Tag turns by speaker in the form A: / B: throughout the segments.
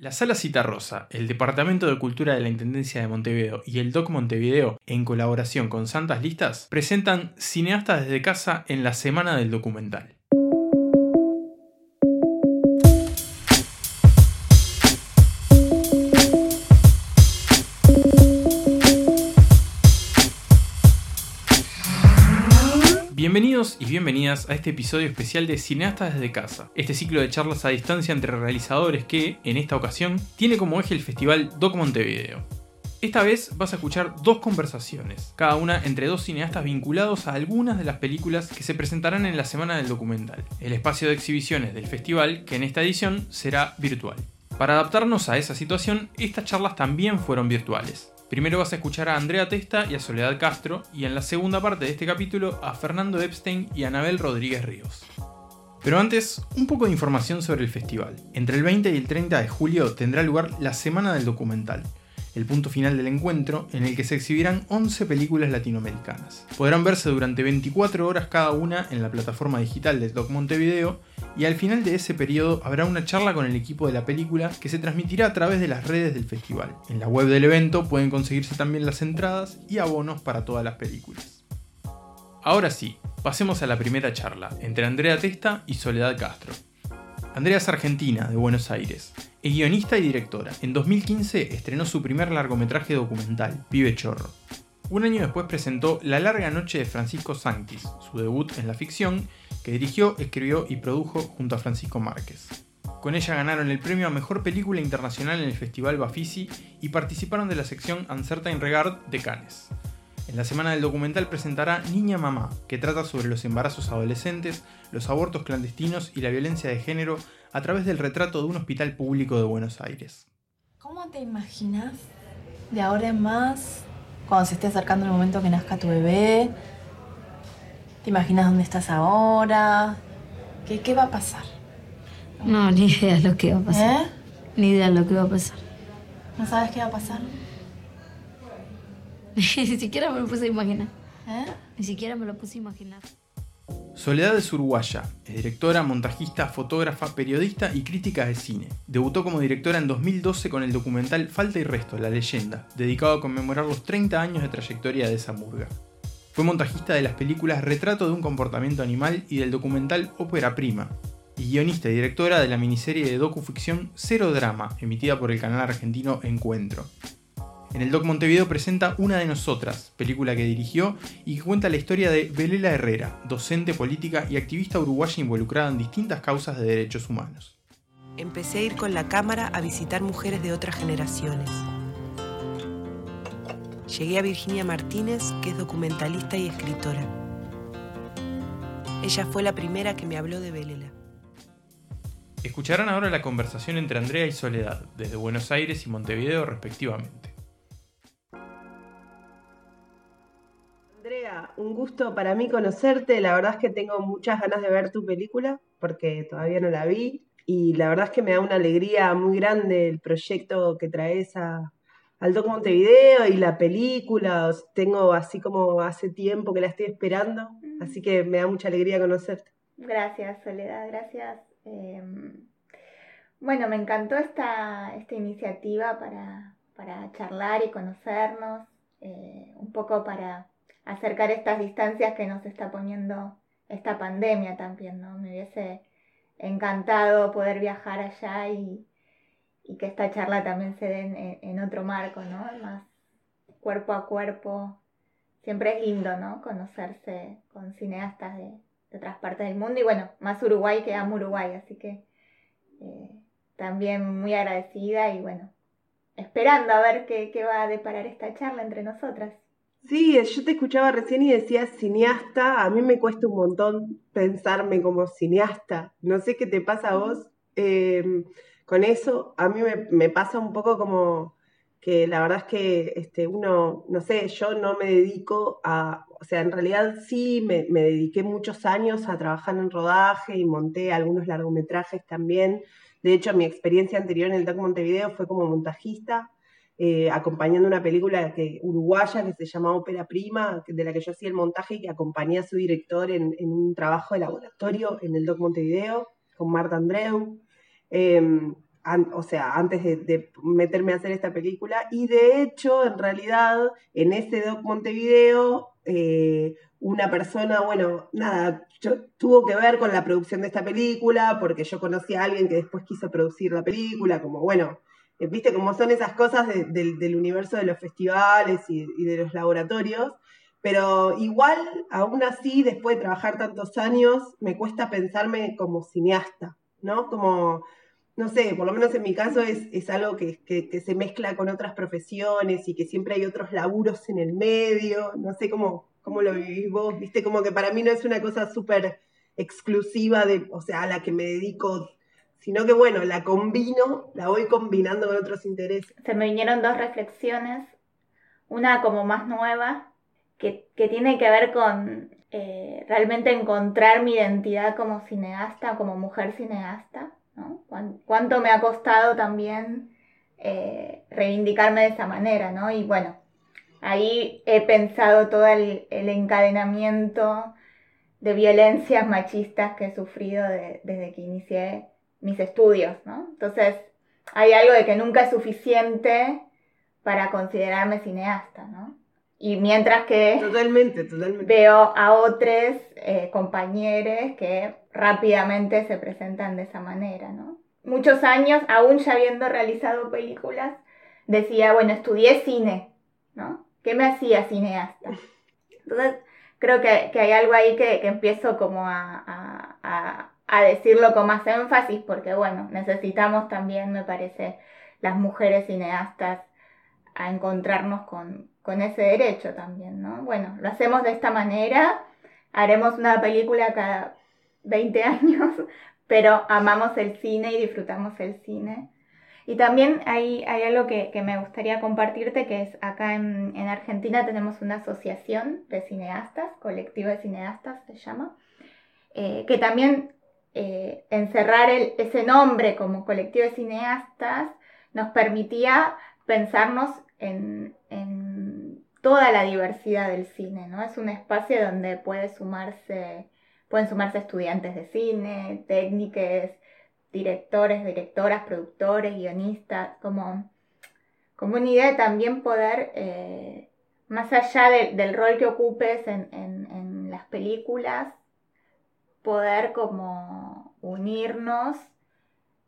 A: La Sala Citarrosa, el Departamento de Cultura de la Intendencia de Montevideo y el DOC Montevideo, en colaboración con Santas Listas, presentan Cineastas desde casa en la Semana del Documental. Y bienvenidas a este episodio especial de Cineastas desde casa, este ciclo de charlas a distancia entre realizadores que, en esta ocasión, tiene como eje el festival Doc Montevideo. Esta vez vas a escuchar dos conversaciones, cada una entre dos cineastas vinculados a algunas de las películas que se presentarán en la semana del documental, el espacio de exhibiciones del festival que en esta edición será virtual. Para adaptarnos a esa situación, estas charlas también fueron virtuales, Primero vas a escuchar a Andrea Testa y a Soledad Castro, y en la segunda parte de este capítulo a Fernando Epstein y a Anabel Rodríguez Ríos. Pero antes, un poco de información sobre el festival. Entre el 20 y el 30 de julio tendrá lugar la Semana del Documental, el punto final del encuentro en el que se exhibirán 11 películas latinoamericanas. Podrán verse durante 24 horas cada una en la plataforma digital de Doc Montevideo y al final de ese periodo habrá una charla con el equipo de la película que se transmitirá a través de las redes del festival. En la web del evento pueden conseguirse también las entradas y abonos para todas las películas. Ahora sí, pasemos a la primera charla entre Andrea Testa y Soledad Castro. Andrea argentina, de Buenos Aires. Es guionista y directora. En 2015 estrenó su primer largometraje documental, Vive Chorro. Un año después presentó La larga noche de Francisco Sanctis, su debut en la ficción, que dirigió, escribió y produjo junto a Francisco Márquez. Con ella ganaron el premio a Mejor Película Internacional en el Festival Bafisi y participaron de la sección Uncertain Regard de Cannes. En la semana del documental presentará Niña Mamá, que trata sobre los embarazos adolescentes, los abortos clandestinos y la violencia de género a través del retrato de un hospital público de Buenos Aires.
B: ¿Cómo te imaginas de ahora en más, cuando se esté acercando el momento que nazca tu bebé? ¿Te imaginas dónde estás ahora? ¿Qué, qué va a pasar?
C: No, ni idea de lo que va a pasar.
B: ¿Eh?
C: Ni idea de lo que va a pasar.
B: ¿No sabes qué va a pasar?
C: Ni siquiera me lo puse a imaginar.
B: ¿Eh?
C: Ni siquiera me lo puse a imaginar.
A: Soledad es uruguaya, es directora, montajista, fotógrafa, periodista y crítica de cine. Debutó como directora en 2012 con el documental Falta y Resto, La Leyenda, dedicado a conmemorar los 30 años de trayectoria de esa murga. Fue montajista de las películas Retrato de un comportamiento animal y del documental Ópera Prima, y guionista y directora de la miniserie de docuficción Cero Drama, emitida por el canal argentino Encuentro. En el Doc Montevideo presenta Una de Nosotras, película que dirigió y que cuenta la historia de Belela Herrera, docente, política y activista uruguaya involucrada en distintas causas de derechos humanos.
D: Empecé a ir con la cámara a visitar mujeres de otras generaciones. Llegué a Virginia Martínez, que es documentalista y escritora. Ella fue la primera que me habló de Belela.
A: Escucharán ahora la conversación entre Andrea y Soledad, desde Buenos Aires y Montevideo respectivamente.
E: Un gusto para mí conocerte. La verdad es que tengo muchas ganas de ver tu película porque todavía no la vi. Y la verdad es que me da una alegría muy grande el proyecto que traes a, al Doc Montevideo y la película. Tengo así como hace tiempo que la estoy esperando. Así que me da mucha alegría conocerte.
F: Gracias, Soledad, gracias. Eh, bueno, me encantó esta, esta iniciativa para, para charlar y conocernos, eh, un poco para acercar estas distancias que nos está poniendo esta pandemia también, ¿no? Me hubiese encantado poder viajar allá y, y que esta charla también se dé en, otro marco, ¿no? Más cuerpo a cuerpo. Siempre es lindo, ¿no? Conocerse con cineastas de, de otras partes del mundo y bueno, más Uruguay que amo Uruguay, así que eh, también muy agradecida y bueno, esperando a ver qué, qué va a deparar esta charla entre nosotras.
E: Sí, yo te escuchaba recién y decías cineasta. A mí me cuesta un montón pensarme como cineasta. No sé qué te pasa a vos eh, con eso. A mí me, me, pasa un poco como que la verdad es que este, uno, no sé, yo no me dedico a, o sea, en realidad sí me, me dediqué muchos años a trabajar en rodaje y monté algunos largometrajes también. De hecho, mi experiencia anterior en el Doc Montevideo fue como montajista. Eh, acompañando una película uruguaya que se llama Ópera Prima, de la que yo hacía el montaje y que acompañé a su director en, un trabajo de laboratorio en el Doc Montevideo con Marta Andreu. Eh, o sea, antes de, meterme a hacer esta película. Y de hecho, en realidad, en ese Doc Montevideo, eh, una persona, bueno, nada, yo, tuvo que ver con la producción de esta película, porque yo conocí a alguien que después quiso producir la película, como bueno, viste cómo son esas cosas del universo de los festivales y, de los laboratorios. Pero igual, aún así, después de trabajar tantos años, me cuesta pensarme como cineasta, ¿no? Como, no sé, por lo menos en mi caso es, es algo que, que, se mezcla con otras profesiones y que siempre hay otros laburos en el medio, no sé cómo, cómo lo vivís vos, viste, como que para mí no es una cosa súper exclusiva de, o sea, a la que me dedico, sino que bueno, la combino, la voy combinando con otros intereses.
F: Se me vinieron dos reflexiones, una como más nueva, que, tiene que ver con eh, realmente encontrar mi identidad como cineasta, como mujer cineasta, ¿no? Cuánto me ha costado también eh, reivindicarme de esa manera, ¿no? Y bueno, Ahí he pensado todo el, encadenamiento de violencias machistas que he sufrido desde que inicié mis estudios, ¿no? Entonces, hay algo de que nunca es suficiente para considerarme cineasta, ¿no? Y mientras que
E: totalmente, totalmente.
F: veo a otros eh, compañeros que rápidamente se presentan de esa manera, ¿no? Muchos años, aún ya habiendo realizado películas, decía, bueno, estudié cine, ¿no? ¿Qué me hacía cineasta? Entonces, creo que, hay algo ahí que, empiezo como a, decirlo con más énfasis, porque bueno, necesitamos también, me parece, las mujeres cineastas a encontrarnos con, con ese derecho también, ¿no? Bueno, lo hacemos de esta manera, haremos una película cada 20 años, pero amamos el cine y disfrutamos el cine y también hay, hay algo que, me gustaría compartirte, que es acá en, Argentina tenemos una asociación de cineastas, colectivo de cineastas se llama, eh, que también eh, encerrar ese nombre como colectivo de cineastas nos permitía pensarnos en, toda la diversidad del cine, ¿no? Es un espacio donde puede sumarse, pueden sumarse estudiantes de cine, técnicos, directores, directoras, productores, guionistas, como, como una idea de también poder, eh, más allá del rol que ocupes en, las películas, poder como unirnos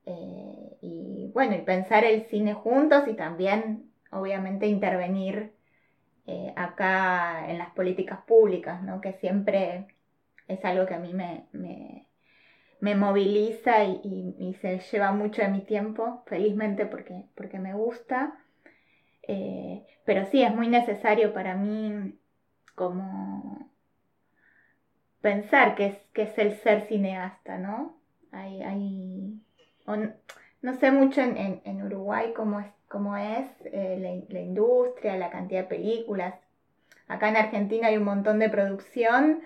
F: eh, y bueno, y pensar el cine juntos y también obviamente intervenir eh, acá en las políticas públicas, ¿no? que siempre es algo que a mí me, me moviliza y, se lleva mucho de mi tiempo, felizmente porque, porque me gusta. Eh, pero sí, es muy necesario para mí como pensar que es, que es el ser cineasta, ¿no? Hay, hay, no sé mucho en, Uruguay cómo es, cómo es eh, la, industria, la cantidad de películas. Acá en Argentina hay un montón de producción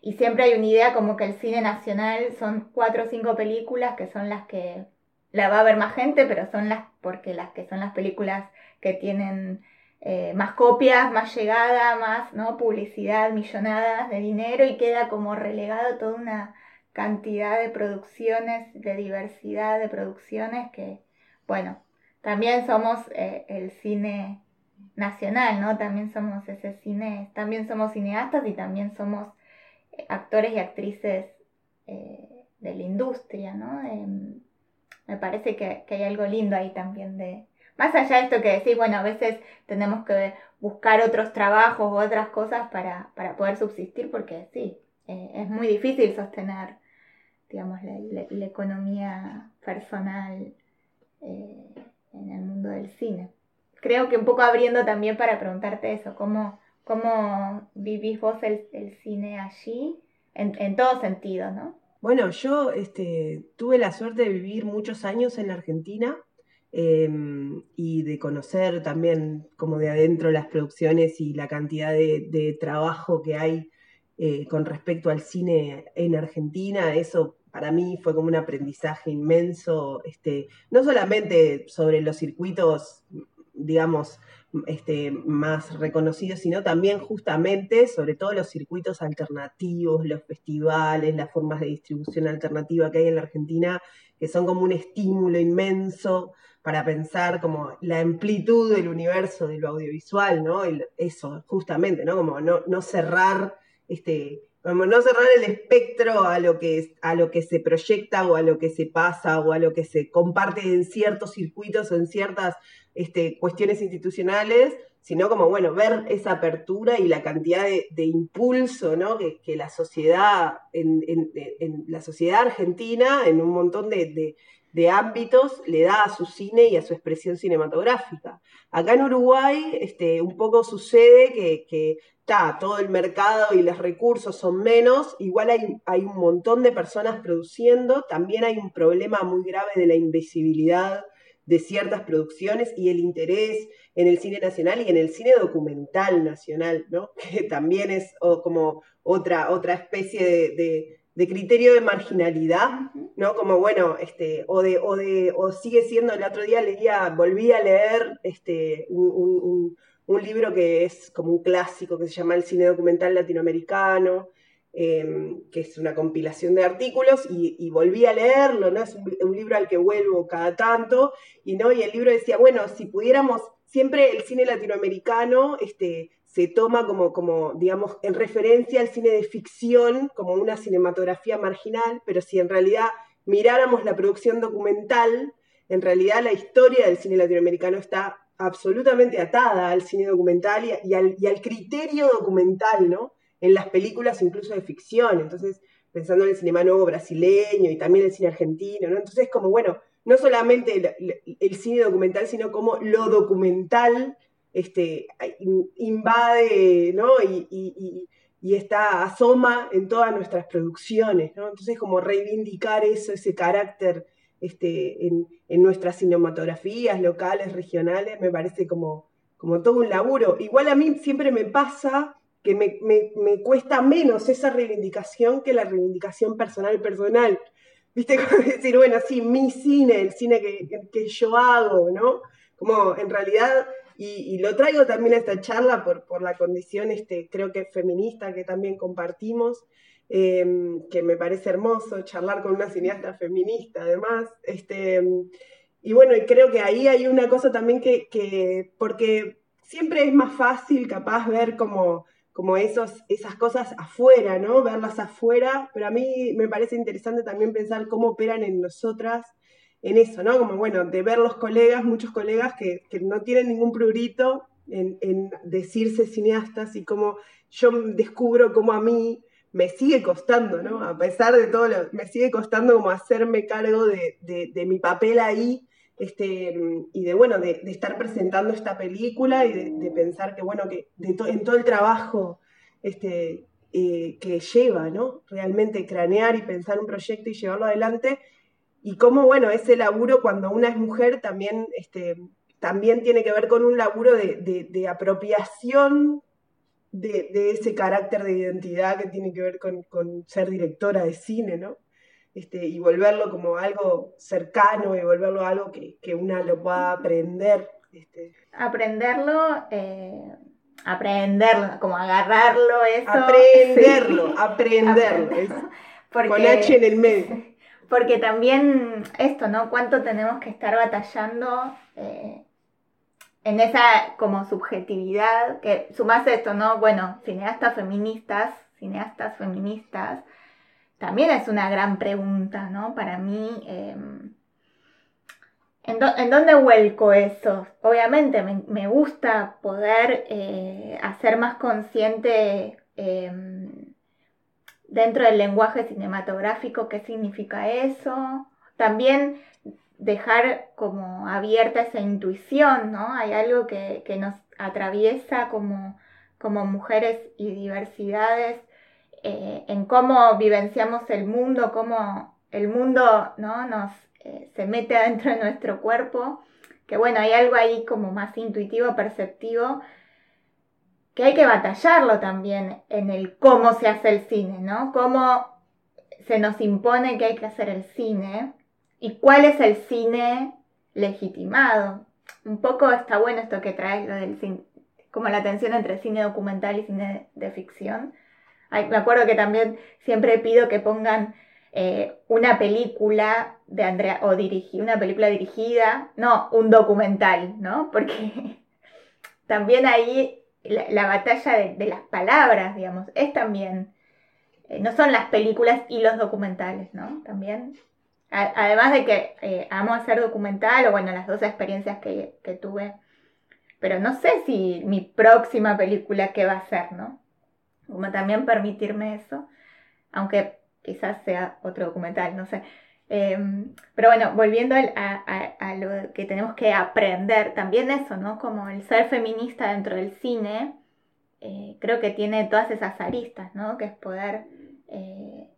F: y siempre hay una idea como que el cine nacional son cuatro o cinco películas que son las que la va a ver más gente, pero son las, porque las que son las películas que tienen eh, más copias, más llegada, más ¿no? publicidad, millonadas de dinero y queda como relegado toda una cantidad de producciones, de diversidad de producciones que, bueno, también somos eh, el cine nacional, ¿no? También somos ese cine, también somos cineastas y también somos actores y actrices eh, de la industria, ¿no? me parece que, hay algo lindo ahí también de... Más allá de esto que decís, bueno, a veces tenemos que buscar otros trabajos o otras cosas para, poder subsistir, porque sí, eh, es muy difícil sostener, digamos, la, economía personal eh, en el mundo del cine. Creo que un poco abriendo también para preguntarte eso, ¿cómo, ¿Cómo vivís vos el, cine allí? En, todo sentido, ¿no?
E: Bueno, yo este, tuve la suerte de vivir muchos años en la Argentina em, y de conocer también como de adentro las producciones y la cantidad de, trabajo que hay eh, con respecto al cine en Argentina. Eso para mí fue como un aprendizaje inmenso, este, no solamente sobre los circuitos, digamos, este, más reconocidos, sino también justamente sobre todo los circuitos alternativos, los festivales, las formas de distribución alternativa que hay en la Argentina, que son como un estímulo inmenso para pensar como la amplitud del universo de lo audiovisual, ¿no? eso, justamente, ¿no? Como no, no cerrar este, como no cerrar el espectro a lo, que, a lo que se proyecta o a lo que se pasa o a lo que se comparte en ciertos circuitos o en ciertas este, cuestiones institucionales, sino como, bueno, ver esa apertura y la cantidad de, impulso ¿no? que, la sociedad, en, la sociedad argentina, en un montón de, ámbitos, le da a su cine y a su expresión cinematográfica. Acá en Uruguay, este, un poco sucede que todo el mercado y los recursos son menos, igual hay, hay, un montón de personas produciendo, también hay un problema muy grave de la invisibilidad de ciertas producciones y el interés en el cine nacional y en el cine documental nacional, ¿no? que también es como otra, otra especie de, criterio de marginalidad, ¿no? Como bueno, este, o de, o de, o sigue siendo, el otro día leía, volví a leer este, un un libro que es como un clásico que se llama El cine documental latinoamericano, em, que es una compilación de artículos, y, volví a leerlo, ¿no? Es un, libro al que vuelvo cada tanto, y, ¿no? y el libro decía, bueno, si pudiéramos, siempre el cine latinoamericano este, se toma como, como, digamos, en referencia al cine de ficción, como una cinematografía marginal, pero si en realidad miráramos la producción documental, en realidad la historia del cine latinoamericano está absolutamente atada al cine documental y, al, criterio documental, ¿no? En las películas incluso de ficción. Entonces, pensando en el cinema nuevo brasileño y también el cine argentino, ¿no? Entonces, como bueno, no solamente el, cine documental, sino como lo documental este, invade, ¿no? Y, y, está, asoma en todas nuestras producciones, ¿no? Entonces, como reivindicar eso, ese carácter este, en, nuestras cinematografías locales, regionales, me parece como, como todo un laburo. Igual a mí siempre me pasa que me, me, cuesta menos esa reivindicación que la reivindicación personal personal. ¿Viste? Como decir, bueno, sí, mi cine, el cine que, que yo hago, ¿no? Como en realidad, y, y, lo traigo también a esta charla por, por la condición, este, creo que feminista que también compartimos, Em, que me parece hermoso charlar con una cineasta feminista además. Este, y bueno, creo que ahí hay una cosa también que, porque siempre es más fácil capaz ver como, como esos, esas cosas afuera, ¿no? Verlas afuera, pero a mí me parece interesante también pensar cómo operan en nosotras en eso, ¿no? Como bueno, de ver los colegas, muchos colegas que, no tienen ningún prurito en, en, decirse cineastas y cómo yo descubro cómo a mí me sigue costando, ¿no? A pesar de todo, lo, me sigue costando como hacerme cargo de, mi papel ahí, este, y de, bueno, de, estar presentando esta película y de, pensar que, bueno, que en todo el trabajo este, eh, que lleva, ¿no? Realmente cranear y pensar un proyecto y llevarlo adelante, y cómo, bueno, ese laburo cuando una es mujer también, este, también tiene que ver con un laburo de apropiación de, ese carácter de identidad que tiene que ver con, ser directora de cine, ¿no? Este, y volverlo como algo cercano y volverlo algo que, que una lo pueda aprender. Este.
F: Aprenderlo, eh, aprenderlo, como agarrarlo, eso.
E: Aprenderlo, aprenderlo. con H en el medio.
F: Porque también esto, ¿no? ¿Cuánto tenemos que estar batallando? Eh, en esa como subjetividad, que sumas esto, ¿no? Bueno, cineastas feministas, cineastas feministas, también es una gran pregunta, ¿no? Para mí, em, ¿en, dónde vuelco eso? Obviamente me, gusta poder eh, hacer más consciente em, dentro del lenguaje cinematográfico qué significa eso. También dejar como abierta esa intuición, ¿no? Hay algo que, nos atraviesa como, como, mujeres y diversidades eh, en cómo vivenciamos el mundo, cómo el mundo ¿no? nos eh, se mete adentro de nuestro cuerpo, que bueno, hay algo ahí como más intuitivo, perceptivo, que hay que batallarlo también en el cómo se hace el cine, ¿no? Cómo se nos impone que hay que hacer el cine ¿Y cuál es el cine legitimado? Un poco está bueno esto que trae lo del cine, como la tensión entre cine documental y cine de ficción. me acuerdo que también siempre pido que pongan eh, una película de Andrea, o una película dirigida, no, un documental, ¿no? Porque también ahí la, batalla de, las palabras, digamos, es también, eh, no son las películas y los documentales, ¿no? También, además de que eh, amo hacer documental, o bueno, las dos experiencias que, tuve, pero no sé si mi próxima película qué va a ser, ¿no? Como también permitirme eso, aunque quizás sea otro documental, no sé. Em, pero bueno, volviendo a, lo que tenemos que aprender, también eso, ¿no? Como el ser feminista dentro del cine, eh, creo que tiene todas esas aristas, ¿no? Que es poder eh,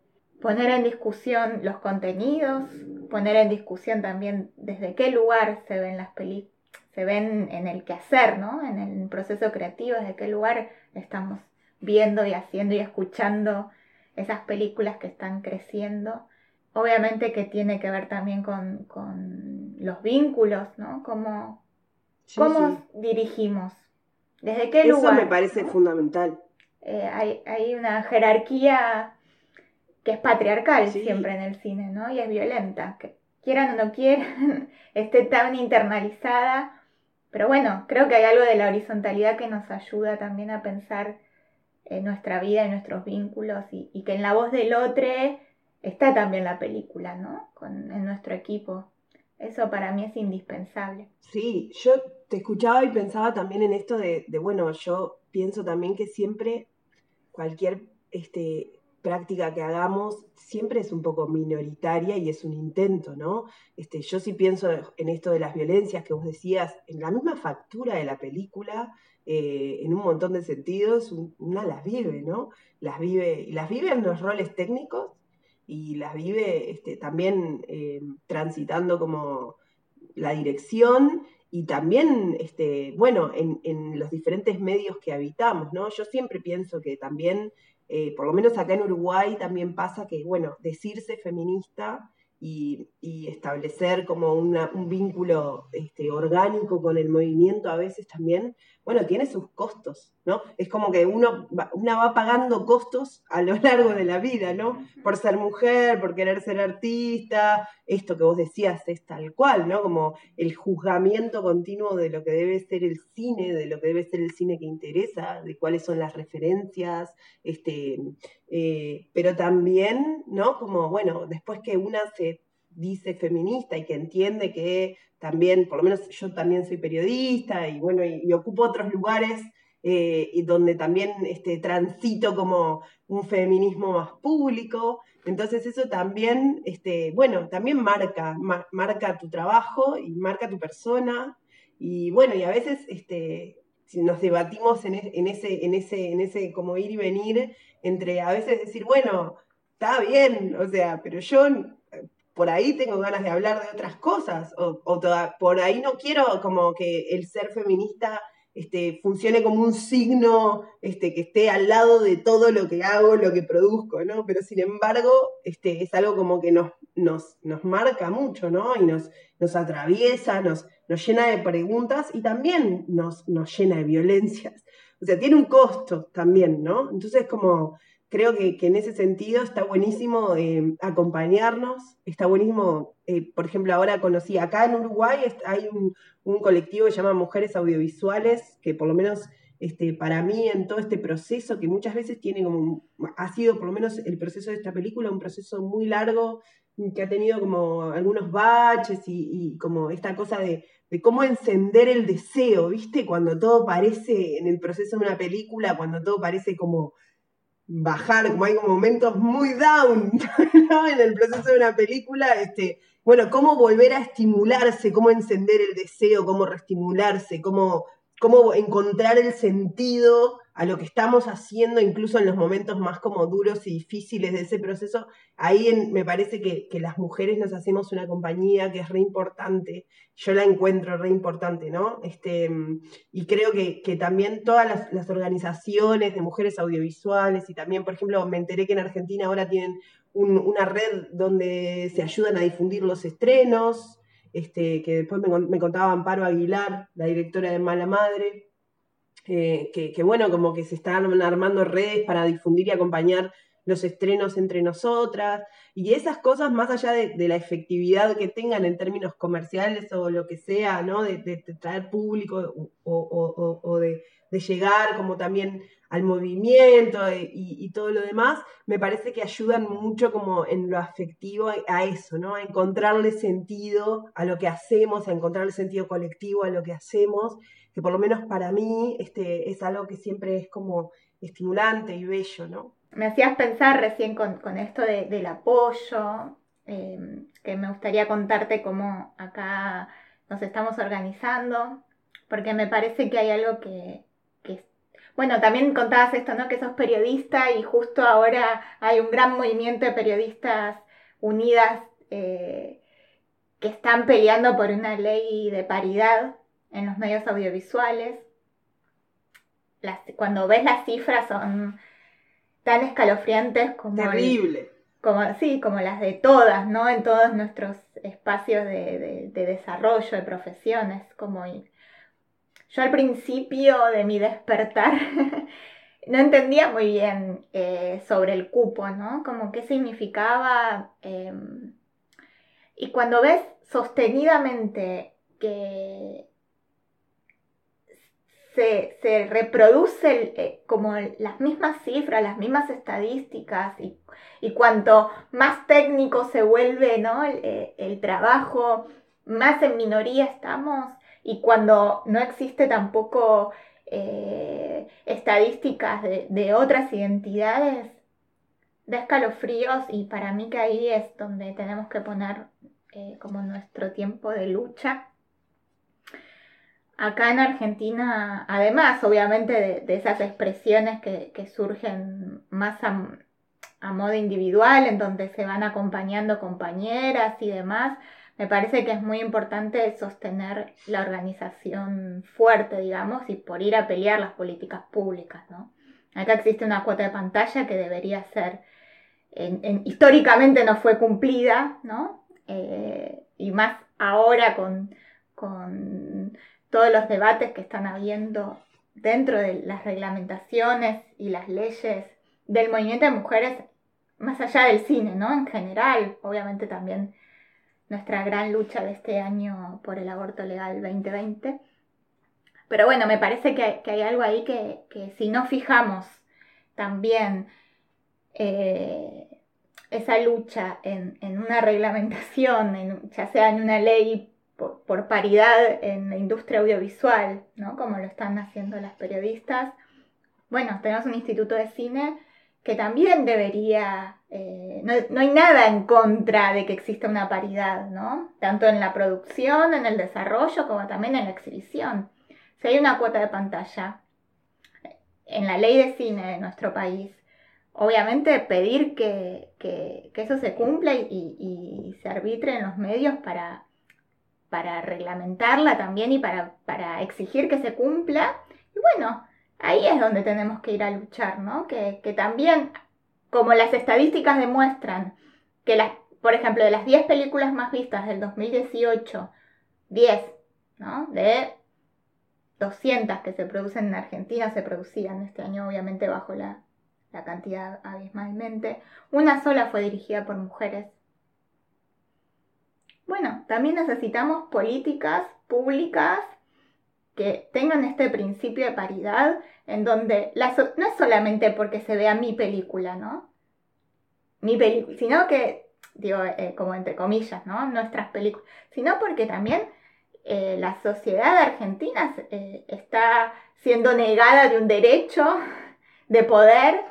F: poner en discusión los contenidos, poner en discusión también desde qué lugar se ven las películas, se ven en el quehacer, ¿no? En el proceso creativo, desde qué lugar estamos viendo y haciendo y escuchando esas películas que están creciendo. Obviamente que tiene que ver también con, los vínculos, ¿no? Cómo, cómo dirigimos, desde qué lugar.
E: Eso me parece fundamental.
F: Eh, hay, una jerarquía que es patriarcal siempre en el cine, ¿no? Y es violenta, que quieran o no quieran, esté tan internalizada. Pero bueno, creo que hay algo de la horizontalidad que nos ayuda también a pensar en nuestra vida, en nuestros vínculos y, que en la voz del otro está también la película, ¿no? Con, en nuestro equipo. Eso para mí es indispensable.
E: Sí, yo te escuchaba y pensaba también en esto de, de bueno, yo pienso también que siempre cualquier este, práctica que hagamos siempre es un poco minoritaria y es un intento, ¿no? Este, yo sí pienso en esto de las violencias que vos decías, en la misma factura de la película, eh, en un montón de sentidos, una las vive, ¿no? Las vive, y las vive en los roles técnicos y las vive este, también eh, transitando como la dirección y también, este, bueno, en, en, los diferentes medios que habitamos, ¿no? Yo siempre pienso que también, eh, por lo menos acá en Uruguay, también pasa que, bueno, decirse feminista y, establecer como un vínculo este, orgánico con el movimiento a veces también, bueno, tiene sus costos, ¿no? Es como que uno va, una va pagando costos a lo largo de la vida, ¿no? Por ser mujer, por querer ser artista, esto que vos decías es tal cual, ¿no? Como el juzgamiento continuo de lo que debe ser el cine, de lo que debe ser el cine que interesa, de cuáles son las referencias, este, eh, pero también, ¿no? Como, bueno, después que una se dice feminista y que entiende que también, por lo menos yo también soy periodista y bueno, y, ocupo otros lugares eh, y donde también este, transito como un feminismo más público. Entonces eso también, este, bueno, también marca, marca tu trabajo y marca tu persona. Y bueno, y a veces este, nos debatimos en, en, ese, en, ese, en ese como ir y venir, entre a veces decir, bueno, está bien, o sea, pero yo por ahí tengo ganas de hablar de otras cosas, o, por ahí no quiero como que el ser feminista este, funcione como un signo este, que esté al lado de todo lo que hago, lo que produzco, ¿no? Pero sin embargo, este, es algo como que nos, nos, nos marca mucho, ¿no? Y nos, nos atraviesa, nos, nos llena de preguntas y también nos, nos llena de violencias. O sea, tiene un costo también, ¿no? Entonces, como creo que, en ese sentido está buenísimo eh, acompañarnos, está buenísimo, eh, por ejemplo, ahora conocí, acá en Uruguay hay un, colectivo que se llama Mujeres Audiovisuales, que por lo menos este, para mí en todo este proceso, que muchas veces tiene como, ha sido por lo menos el proceso de esta película, un proceso muy largo, que ha tenido como algunos baches y, como esta cosa de, de, cómo encender el deseo, ¿viste? Cuando todo parece en el proceso de una película, cuando todo parece como bajar, como hay momentos muy down en el proceso de una película, este, bueno, cómo volver a estimularse, cómo encender el deseo, cómo reestimularse, cómo, cómo encontrar el sentido a lo que estamos haciendo, incluso en los momentos más como duros y difíciles de ese proceso, ahí me parece que, las mujeres nos hacemos una compañía que es re importante, yo la encuentro re importante, ¿no? Este, y creo que, también todas las, organizaciones de mujeres audiovisuales y también, por ejemplo, me enteré que en Argentina ahora tienen una red donde se ayudan a difundir los estrenos, este, que después me, contaba Amparo Aguilar, la directora de Mala Madre, que, bueno, como que se están armando redes para difundir y acompañar los estrenos entre nosotras, y esas cosas más allá de, la efectividad que tengan en términos comerciales o lo que sea, ¿no? De, traer público o, de, llegar como también al movimiento y, todo lo demás, me parece que ayudan mucho como en lo afectivo a, eso, ¿no? A encontrarle sentido a lo que hacemos, a encontrarle sentido colectivo a lo que hacemos, que por lo menos para mí este, es algo que siempre es como estimulante y bello, ¿no?
F: Me hacías pensar recién con, esto del apoyo, em, que me gustaría contarte cómo acá nos estamos organizando, porque me parece que hay algo que, bueno, también contabas esto, ¿no? Que sos periodista y justo ahora hay un gran movimiento de periodistas unidas eh, que están peleando por una ley de paridad en los medios audiovisuales. cuando ves las cifras son tan escalofriantes como...
E: Terrible.
F: como, sí, como las de todas, ¿no? En todos nuestros espacios de, de desarrollo, de profesiones, como yo al principio de mi despertar no entendía muy bien eh, sobre el cupo, ¿no? Como qué significaba. Em, y cuando ves sostenidamente que se, reproduce eh, como las mismas cifras, las mismas estadísticas y, cuanto más técnico se vuelve ¿no? el, eh, el trabajo, más en minoría estamos, y cuando no existe tampoco eh, estadísticas de, otras identidades, da escalofríos y para mí que ahí es donde tenemos que poner eh, como nuestro tiempo de lucha. Acá en Argentina, además obviamente de, esas expresiones que, surgen más a, a modo individual, en donde se van acompañando compañeras y demás, me parece que es muy importante sostener la organización fuerte, digamos, y por ir a pelear las políticas públicas, ¿no? Acá existe una cuota de pantalla que debería ser, históricamente no fue cumplida, ¿no? Eh, y más ahora con, con todos los debates que están habiendo dentro de las reglamentaciones y las leyes del movimiento de mujeres, más allá del cine, ¿no? En general, obviamente también nuestra gran lucha de este año por el aborto legal 2020. Pero bueno, me parece que, hay algo ahí que, si no fijamos también eh, esa lucha en, una reglamentación, ya sea en una ley por, paridad en la industria audiovisual, ¿no? como lo están haciendo las periodistas, bueno, tenemos un instituto de cine que también debería, eh, no, hay nada en contra de que exista una paridad, ¿no? Tanto en la producción, en el desarrollo, como también en la exhibición. Si hay una cuota de pantalla en la ley de cine de nuestro país, obviamente pedir que, eso se cumpla y, se arbitre en los medios para, para reglamentarla también y para, para exigir que se cumpla. Y bueno, ahí es donde tenemos que ir a luchar, ¿no? Que, también, como las estadísticas demuestran, que las, por ejemplo, de las 10 películas más vistas del 2018, 10, ¿no? De 200 que se producen en Argentina, se producían este año obviamente bajo la, la cantidad abismalmente, una sola fue dirigida por mujeres. Bueno, también necesitamos políticas públicas tengan este principio de paridad en donde no es solamente porque se vea mi película, ¿no? Mi película, sino que, digo, eh, como entre comillas, ¿no? Nuestras películas, sino porque también eh, la sociedad argentina eh, está siendo negada de un derecho de poder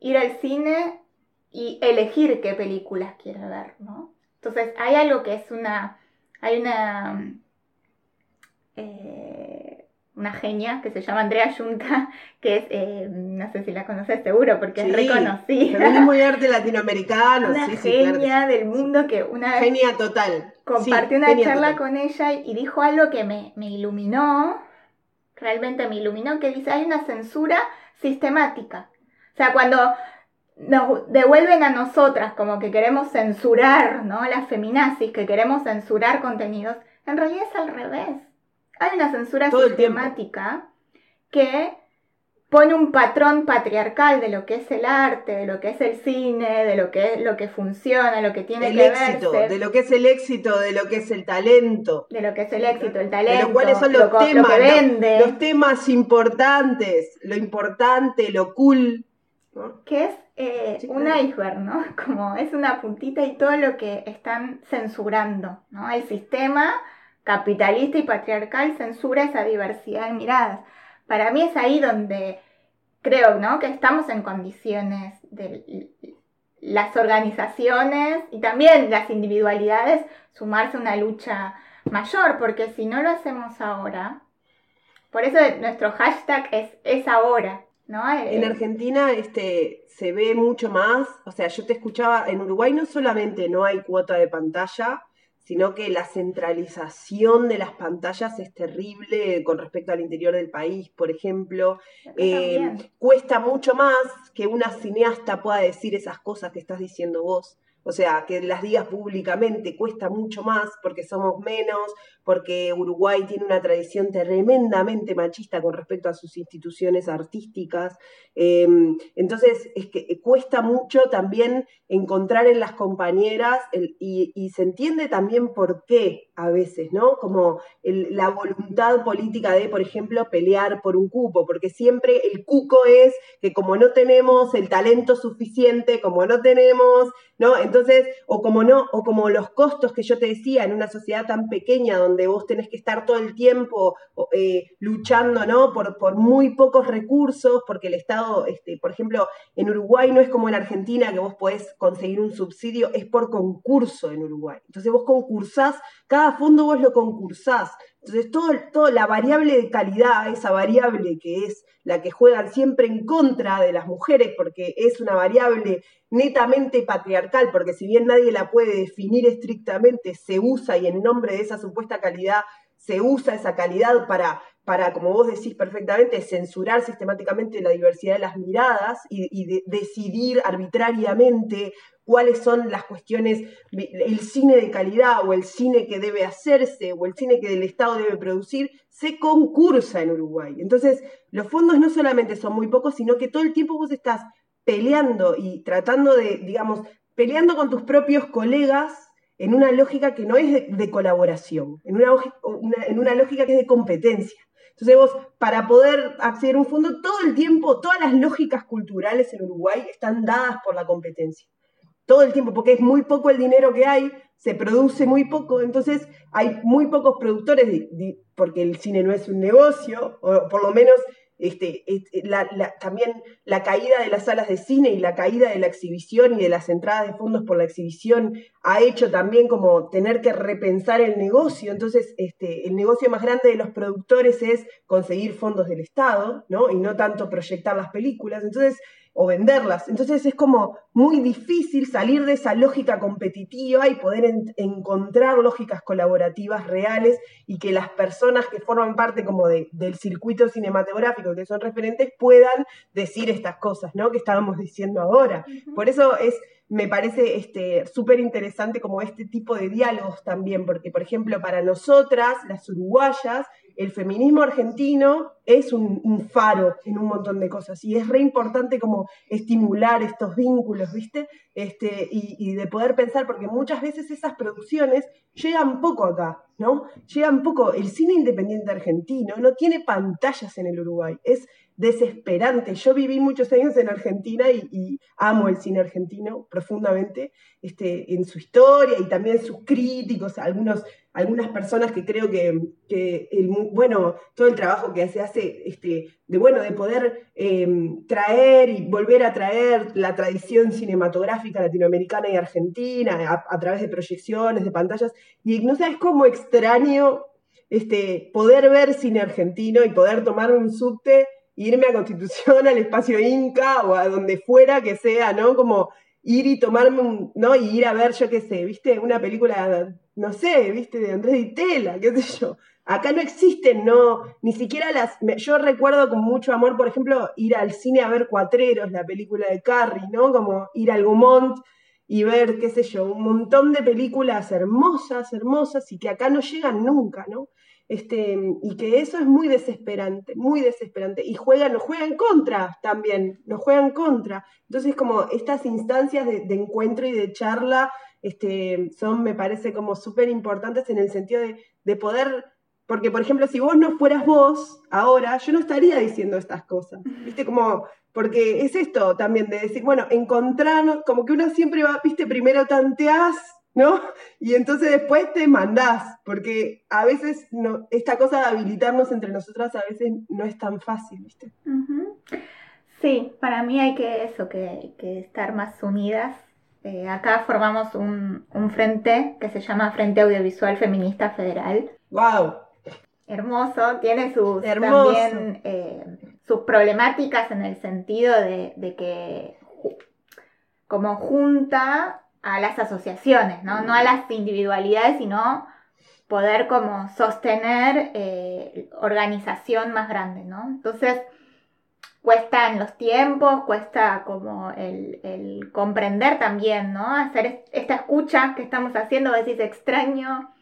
F: ir al cine y elegir qué películas quiere ver, ¿no? Entonces hay algo que es una, hay una una genia que se llama Andrea Junta, que es, eh, no sé si la conoces seguro, porque es reconocida.
E: Es muy arte latinoamericano.
F: Una genia del mundo que una
E: vez Genia total.
F: Compartí una charla con ella y dijo algo que me, me iluminó, realmente me iluminó, que dice, hay una censura sistemática. O sea, cuando nos devuelven a nosotras como que queremos censurar, ¿no? Las feminazis, que queremos censurar contenidos, en realidad es al revés hay una censura sistemática que pone un patrón patriarcal de lo que es el arte, de lo que es el cine, de lo que es lo que funciona, lo que tiene
E: el
F: que
E: éxito,
F: verse,
E: de lo que es el éxito, de lo que es el talento,
F: de lo que es el éxito, el
E: de
F: talento,
E: lo cuáles son
F: lo,
E: los
F: lo
E: temas,
F: que vende,
E: los temas importantes, lo importante, lo cool. ¿no?
F: que es eh,
E: Sí,
F: un
E: claro.
F: iceberg, ¿no? Como es una puntita y todo lo que están censurando, ¿no? El sistema capitalista y patriarcal censura esa diversidad de miradas. Para mí es ahí donde creo, ¿no? Que estamos en condiciones de las organizaciones y también las individualidades sumarse a una lucha mayor, porque si no lo hacemos ahora, por eso nuestro hashtag es, es ahora, ¿no?
E: En
F: Eh,
E: Argentina este, se ve mucho más, o sea, yo te escuchaba, en Uruguay no solamente no hay cuota de pantalla, sino que la centralización de las pantallas es terrible con respecto al interior del país, por ejemplo. Eh, cuesta mucho más que una cineasta pueda decir esas cosas que estás diciendo vos. O sea, que las digas públicamente cuesta mucho más porque somos menos, porque Uruguay tiene una tradición tremendamente machista con respecto a sus instituciones artísticas. Eh, entonces, es que cuesta mucho también encontrar en las compañeras y, se entiende también por qué a veces, ¿no? Como la voluntad política de, por ejemplo, pelear por un cupo, porque siempre el cuco es que como no tenemos el talento suficiente, como no tenemos, ¿no? O como no, o como los costos que yo te decía, en una sociedad tan pequeña donde vos tenés que estar todo el tiempo eh, luchando, ¿no? Por, por muy pocos recursos, porque el Estado, este, por ejemplo, en Uruguay no es como en Argentina que vos podés conseguir un subsidio, es por concurso en Uruguay. Entonces vos concursás, cada fondo vos lo concursás. Entonces todo, todo la variable de calidad, esa variable que es la que juegan siempre en contra de las mujeres, porque es una variable netamente patriarcal, porque si bien nadie la puede definir estrictamente, se usa y en nombre de esa supuesta calidad se usa esa calidad para, para como vos decís perfectamente, censurar sistemáticamente la diversidad de las miradas y, y de- decidir arbitrariamente cuáles son las cuestiones, el cine de calidad o el cine que debe hacerse o el cine que el Estado debe producir, se concursa en Uruguay. Entonces, los fondos no solamente son muy pocos, sino que todo el tiempo vos estás peleando y tratando de, digamos, peleando con tus propios colegas en una lógica que no es de, colaboración, en una- en una lógica que es de competencia. Entonces vos, para poder acceder a un fondo, todo el tiempo, todas las lógicas culturales en Uruguay están dadas por la competencia. Todo el tiempo, porque es muy poco el dinero que hay, se produce muy poco, entonces hay muy pocos productores, porque el cine no es un negocio, o por lo menos este, la- también la caída de las salas de cine y la caída de la exhibición y de las entradas de fondos por la exhibición ha hecho también como tener que repensar el negocio. Entonces, este, el negocio más grande de los productores es conseguir fondos del Estado, ¿no? Y no tanto proyectar las películas. Entonces, o venderlas. Entonces es como muy difícil salir de esa lógica competitiva y poder en- encontrar lógicas colaborativas reales y que las personas que forman parte como de- del circuito cinematográfico, que son referentes, puedan decir estas cosas, ¿no? Que estábamos diciendo ahora. Por eso es, me parece este, súper interesante como este tipo de diálogos también, porque por ejemplo para nosotras, las uruguayas, el feminismo argentino es un, faro en un montón de cosas y es re importante como estimular estos vínculos, ¿viste? Este, y, y de poder pensar, porque muchas veces esas producciones llegan poco acá, ¿no? Llegan poco. El cine independiente argentino no tiene pantallas en el Uruguay, es desesperante. Yo viví muchos años en Argentina y, amo el cine argentino profundamente, este, en su historia y también sus críticos, algunos, algunas personas que creo que, que el, bueno, todo el trabajo que se hace, este, de bueno, de poder eh, traer y volver a traer la tradición cinematográfica latinoamericana y argentina a, través de proyecciones, de pantallas, y no sabes cómo extraño este, poder ver cine argentino y poder tomar un subte irme a Constitución, al espacio Inca o a donde fuera que sea, ¿no? Como ir y tomarme un, ¿no? Y ir a ver, yo qué sé, ¿viste? Una película, no sé, ¿viste? De Andrés Di Tella, qué sé yo. Acá no existen, no, ni siquiera las, yo recuerdo con mucho amor, por ejemplo, ir al cine a ver Cuatreros, la película de Carrie, ¿no? Como ir al Gaumont y ver, qué sé yo, un montón de películas hermosas, hermosas, y que acá no llegan nunca, ¿no? Este, y que eso es muy desesperante, muy desesperante. Y juegan, nos juegan contra también, nos juegan contra. Entonces, como estas instancias de, encuentro y de charla este, son, me parece, como súper importantes en el sentido de, de poder porque, por ejemplo, si vos no fueras vos ahora, yo no estaría diciendo estas cosas. ¿Viste? Como, porque es esto también de decir, bueno, encontrarnos, como que uno siempre va, viste, primero tanteás ¿no? Y entonces después te mandás, porque a veces no, esta cosa de habilitarnos entre nosotras a veces no es tan fácil, ¿viste?
F: Sí, para mí hay que eso, que, estar más unidas. Eh, acá formamos un, frente que se llama Frente Audiovisual Feminista Federal.
E: ¡Wow!
F: Hermoso, tiene sus también eh, sus problemáticas en el sentido de, de que como junta a las asociaciones, ¿no? No a las individualidades, sino poder como sostener eh, organización más grande, ¿no? Entonces, cuesta en los tiempos, cuesta como el, comprender también, ¿no? Hacer esta escucha que estamos haciendo, a veces extraño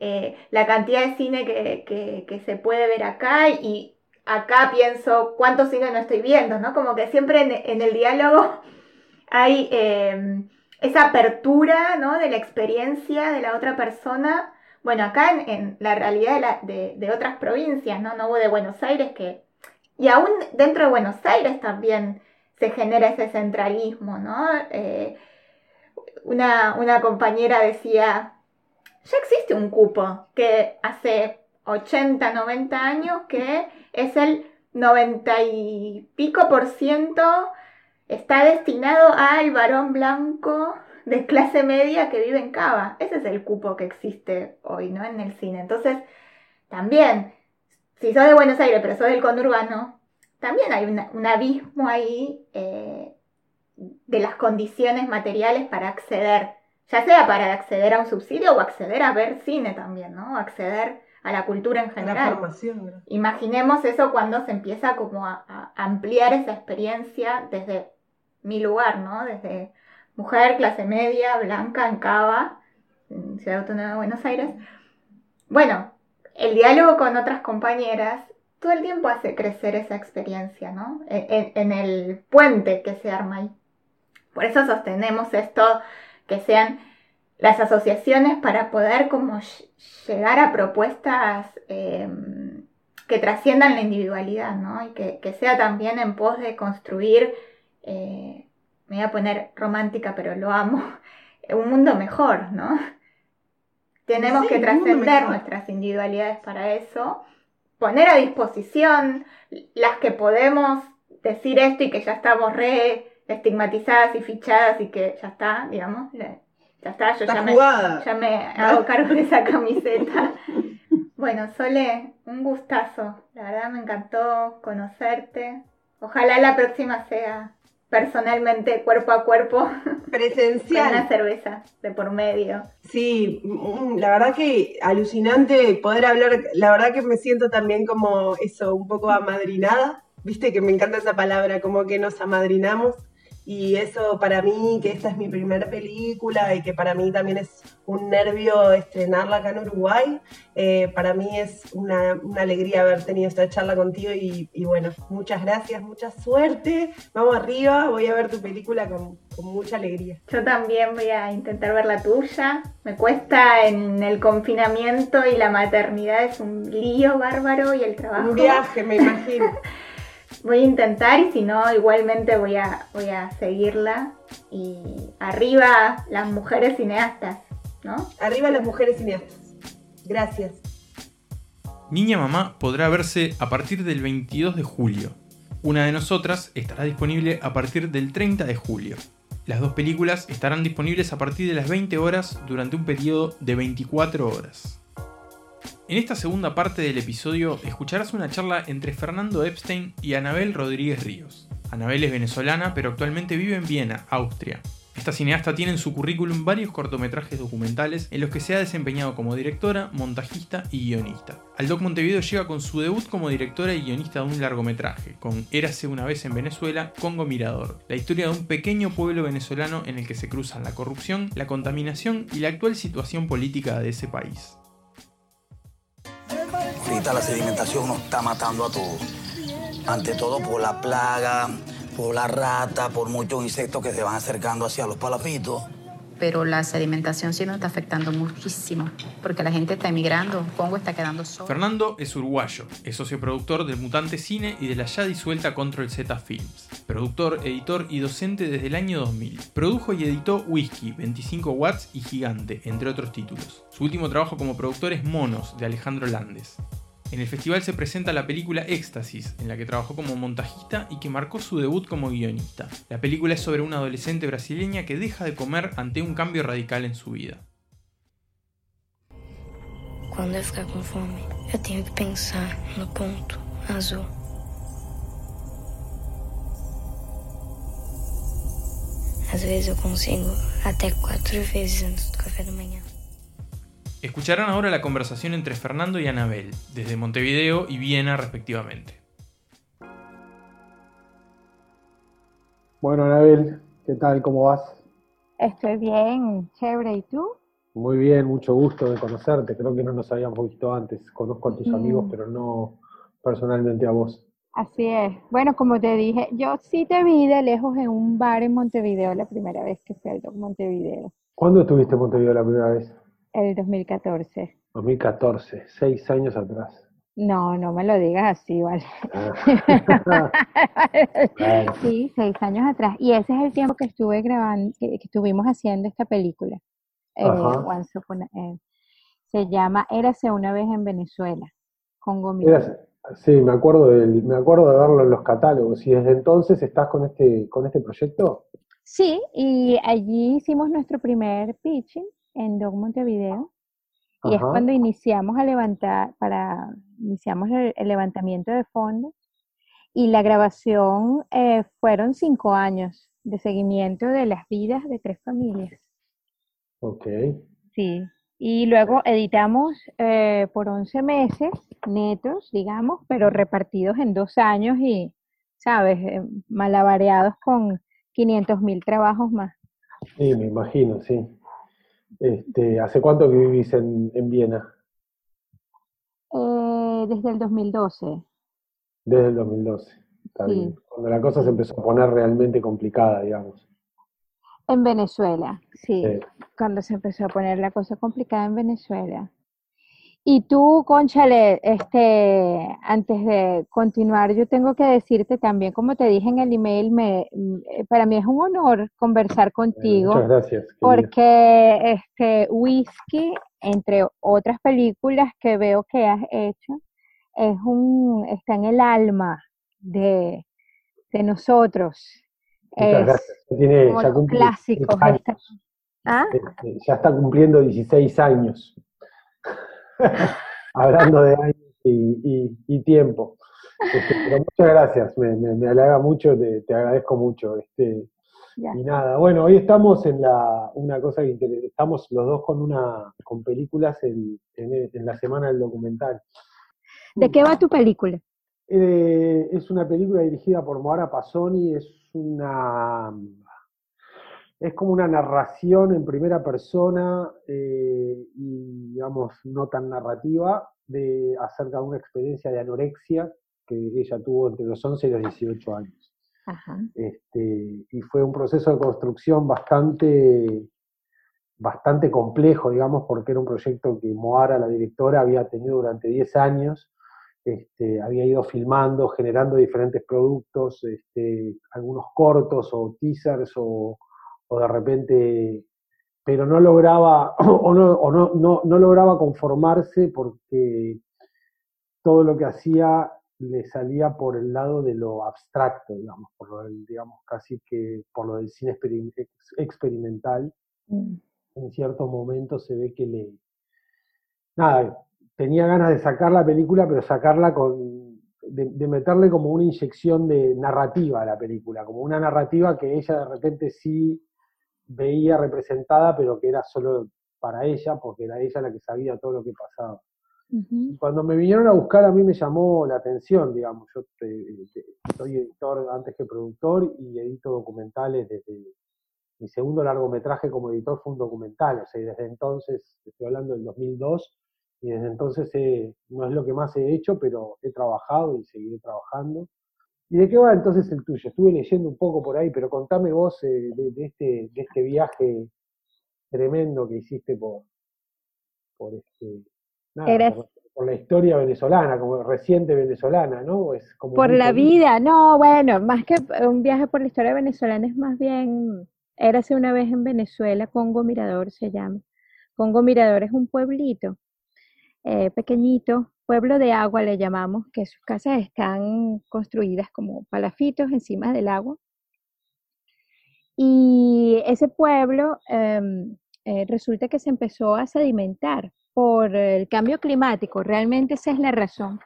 F: eh, la cantidad de cine que, se puede ver acá y acá pienso cuánto cine no estoy viendo, ¿no? Como que siempre en, el diálogo hay... Eh, esa apertura ¿no? de la experiencia de la otra persona. Bueno, acá en, la realidad de, otras provincias, ¿no? No hubo de Buenos Aires que... Y aún dentro de Buenos Aires también se genera ese centralismo, ¿no? Eh, una, una compañera decía, ya existe un cupo que hace 80, 90 años que es el 90 y pico por ciento está destinado al varón blanco de clase media que vive en Cava. Ese es el cupo que existe hoy, ¿no? En el cine. Entonces, también, si sos de Buenos Aires, pero sos del conurbano, también hay un abismo ahí eh, de las condiciones materiales para acceder, ya sea para acceder a un subsidio o acceder a ver cine también, ¿no? Acceder a la cultura en general. Imaginemos eso cuando se empieza como a ampliar esa experiencia desde mi lugar, ¿no? Desde mujer, clase media, blanca, en Cava, en Ciudad Autónoma de Buenos Aires. Bueno, el diálogo con otras compañeras todo el tiempo hace crecer esa experiencia, ¿no? En, el puente que se arma ahí. Por eso sostenemos esto, que sean las asociaciones para poder como llegar a propuestas em, que trasciendan la individualidad, ¿no? Y que, que sea también en pos de construir eh, me voy a poner romántica, pero lo amo, un mundo mejor, ¿no? Tenemos que trascender nuestras individualidades para eso, poner a disposición las que podemos decir esto y que ya estamos re estigmatizadas y fichadas y que ya está, digamos, ya está, yo ya me, ya me, hago cargo de esa camiseta. Bueno, Sole, un gustazo, la verdad me encantó conocerte. Ojalá la próxima sea personalmente, cuerpo a cuerpo.
E: Presencial.
F: Con una cerveza de por medio.
E: Sí, mm, la verdad que alucinante poder hablar. La verdad que me siento también como eso, un poco amadrinada. Viste que me encanta esa palabra, como que nos amadrinamos. Y eso para mí, que esta es mi primera película y que para mí también es un nervio estrenarla acá en Uruguay, eh, para mí es una, alegría haber tenido esta charla contigo y, bueno, muchas gracias, mucha suerte. Vamos arriba, voy a ver tu película con, con mucha alegría.
F: Yo también voy a intentar ver la tuya. Me cuesta en el confinamiento y la maternidad es un lío bárbaro y el trabajo.
E: Un viaje, me imagino.
F: voy a intentar y si no, igualmente voy a, voy a seguirla. Y arriba las mujeres cineastas, ¿no?
E: Arriba las mujeres cineastas. Gracias.
A: Niña Mamá podrá verse a partir del 22 de julio. Una de nosotras estará disponible a partir del 30 de julio. Las dos películas estarán disponibles a partir de las 20 horas durante un periodo de 24 horas. En esta segunda parte del episodio escucharás una charla entre Fernando Epstein y Anabel Rodríguez Ríos. Anabel es venezolana, pero actualmente vive en Viena, Austria. Esta cineasta tiene en su currículum varios cortometrajes documentales en los que se ha desempeñado como directora, montajista y guionista. Al Doc Montevideo llega con su debut como directora y guionista de un largometraje, con Érase una vez en Venezuela, Congo Mirador, la historia de un pequeño pueblo venezolano en el que se cruzan la corrupción, la contaminación y la actual situación política de ese país.
G: Ahorita la sedimentación nos está matando a todos. Ante todo por la plaga, por la rata, por muchos insectos que se van acercando hacia los palafitos
H: pero la sedimentación sí nos está afectando muchísimo, porque la gente está emigrando, Congo está quedando solo.
A: Fernando es uruguayo, es socioproductor del Mutante Cine y de la ya disuelta Control Z Films. Productor, editor y docente desde el año 2000. Produjo y editó Whisky, 25 Watts y Gigante, entre otros títulos. Su último trabajo como productor es Monos, de Alejandro Landes. En el festival se presenta la película Éxtasis, en la que trabajó como montajista y que marcó su debut como guionista. La película es sobre una adolescente brasileña que deja de comer ante un cambio radical en su vida.
C: Cuando eu ficar com fome, eu que pensar no ponto azul. Às vezes eu consigo até quatro vezes antes do café da manhã.
A: Escucharán ahora la conversación entre Fernando y Anabel, desde Montevideo y Viena respectivamente.
I: Bueno, Anabel, ¿qué tal? ¿Cómo vas?
J: Estoy bien, chévere. ¿Y tú?
I: Muy bien, mucho gusto de conocerte. Creo que no nos habíamos visto antes. Conozco a tus amigos, pero no personalmente a vos.
J: Así es. Bueno, como te dije, yo sí te vi de lejos en un bar en Montevideo la primera vez que fui al Montevideo.
I: ¿Cuándo estuviste en Montevideo la primera vez?
J: El 2014.
I: 2014, seis años atrás.
J: No, no me lo digas así, ¿vale?
I: Ah.
J: Sí, seis años atrás. Y ese es el tiempo que estuve grabando, que, que estuvimos haciendo esta película. Eh,
I: Ajá.
J: Once Upon a- eh, se llama Érase una vez en Venezuela, con
I: sí, me acuerdo del, me acuerdo de verlo en los catálogos. ¿Y desde entonces estás con este, con este proyecto?
J: Sí, y allí hicimos nuestro primer pitching en Dog Montevideo. Y es cuando iniciamos a levantar, para, iniciamos el, el levantamiento de fondos. Y la grabación eh, fueron cinco años de seguimiento de las vidas de tres familias.
I: Ok.
J: Sí. Y luego editamos eh, por 11 meses netos, digamos, pero repartidos en dos años y, ¿sabes? Eh, malabareados con 500 mil trabajos más.
I: Sí, me imagino, sí. Este, ¿hace cuánto que vivís en, en Viena?
J: Eh, desde el 2012.
I: Desde el 2012. Está
J: Sí.
I: bien. Cuando la cosa se empezó a poner realmente complicada, digamos.
J: En Venezuela, sí.
I: Sí.
J: Cuando se empezó a poner la cosa complicada en Venezuela. Y tú, Conchale, este, antes de continuar, yo tengo que decirte también, como te dije en el email, me, mm, para mí es un honor conversar
I: Eh,
J: contigo.
I: muchas gracias. querida.
J: porque este Whisky, entre otras películas que veo que has hecho, es un, está en el alma de, de nosotros.
I: Muchas
J: Es
I: gracias. Tiene, ya
J: los
I: cumple
J: clásicos.
I: 16 años.
J: está- ¿Ah?
I: Este, ya está cumpliendo 16 años. Hablando de años y, y- y tiempo. Este, pero muchas gracias, me, me, me halaga mucho, te, te agradezco mucho. Este,
J: Ya.
I: y nada, bueno, hoy estamos en la, una cosa que inter- estamos los dos con una, con películas en, en, en la semana del documental.
J: ¿De qué va tu película?
I: Eh, es una película dirigida por Moara Pasoni, es una es como una narración en primera persona eh, y digamos no tan narrativa de acerca de una experiencia de anorexia que ella tuvo entre los 11 y los 18 años.
J: Ajá.
I: Este, y fue un proceso de construcción bastante, bastante complejo, digamos, porque era un proyecto que Moara, la directora, había tenido durante 10 años, este, había ido filmando, generando diferentes productos, este, algunos cortos o teasers o, o de repente, pero no lograba, o no, o no, no, no lograba conformarse porque todo lo que hacía le salía por el lado de lo abstracto, digamos, por lo del, digamos, casi que por lo del cine experim- ex- experimental.
J: Mm.
I: En cierto momento se ve que le. Nada, tenía ganas de sacar la película, pero sacarla con. De, de meterle como una inyección de narrativa a la película, como una narrativa que ella de repente sí veía representada, pero que era solo para ella, porque era ella la que sabía todo lo que pasaba. Y cuando me vinieron a buscar a mí me llamó la atención, digamos, yo te- te- soy editor antes que productor y edito documentales desde mi segundo largometraje como editor fue un documental, o sea, y desde entonces, estoy hablando del 2002, y desde entonces eh, no es lo que más he hecho, pero he trabajado y seguiré trabajando. ¿Y de qué va entonces el tuyo? Estuve leyendo un poco por ahí, pero contame vos eh, de, este, de este viaje tremendo que hiciste por, por, este, por, la historia venezolana, como reciente venezolana, ¿no? Es como
J: por la vida, no, bueno, más que un viaje por la historia venezolana es más bien, érase una vez en Venezuela, Congo Mirador se llama. Congo Mirador es un pueblito eh, pequeñito, pueblo de agua le llamamos, que sus casas están construidas como palafitos encima del agua. Y ese pueblo em, eh, resulta que se empezó a sedimentar por el cambio climático, realmente esa es la razón.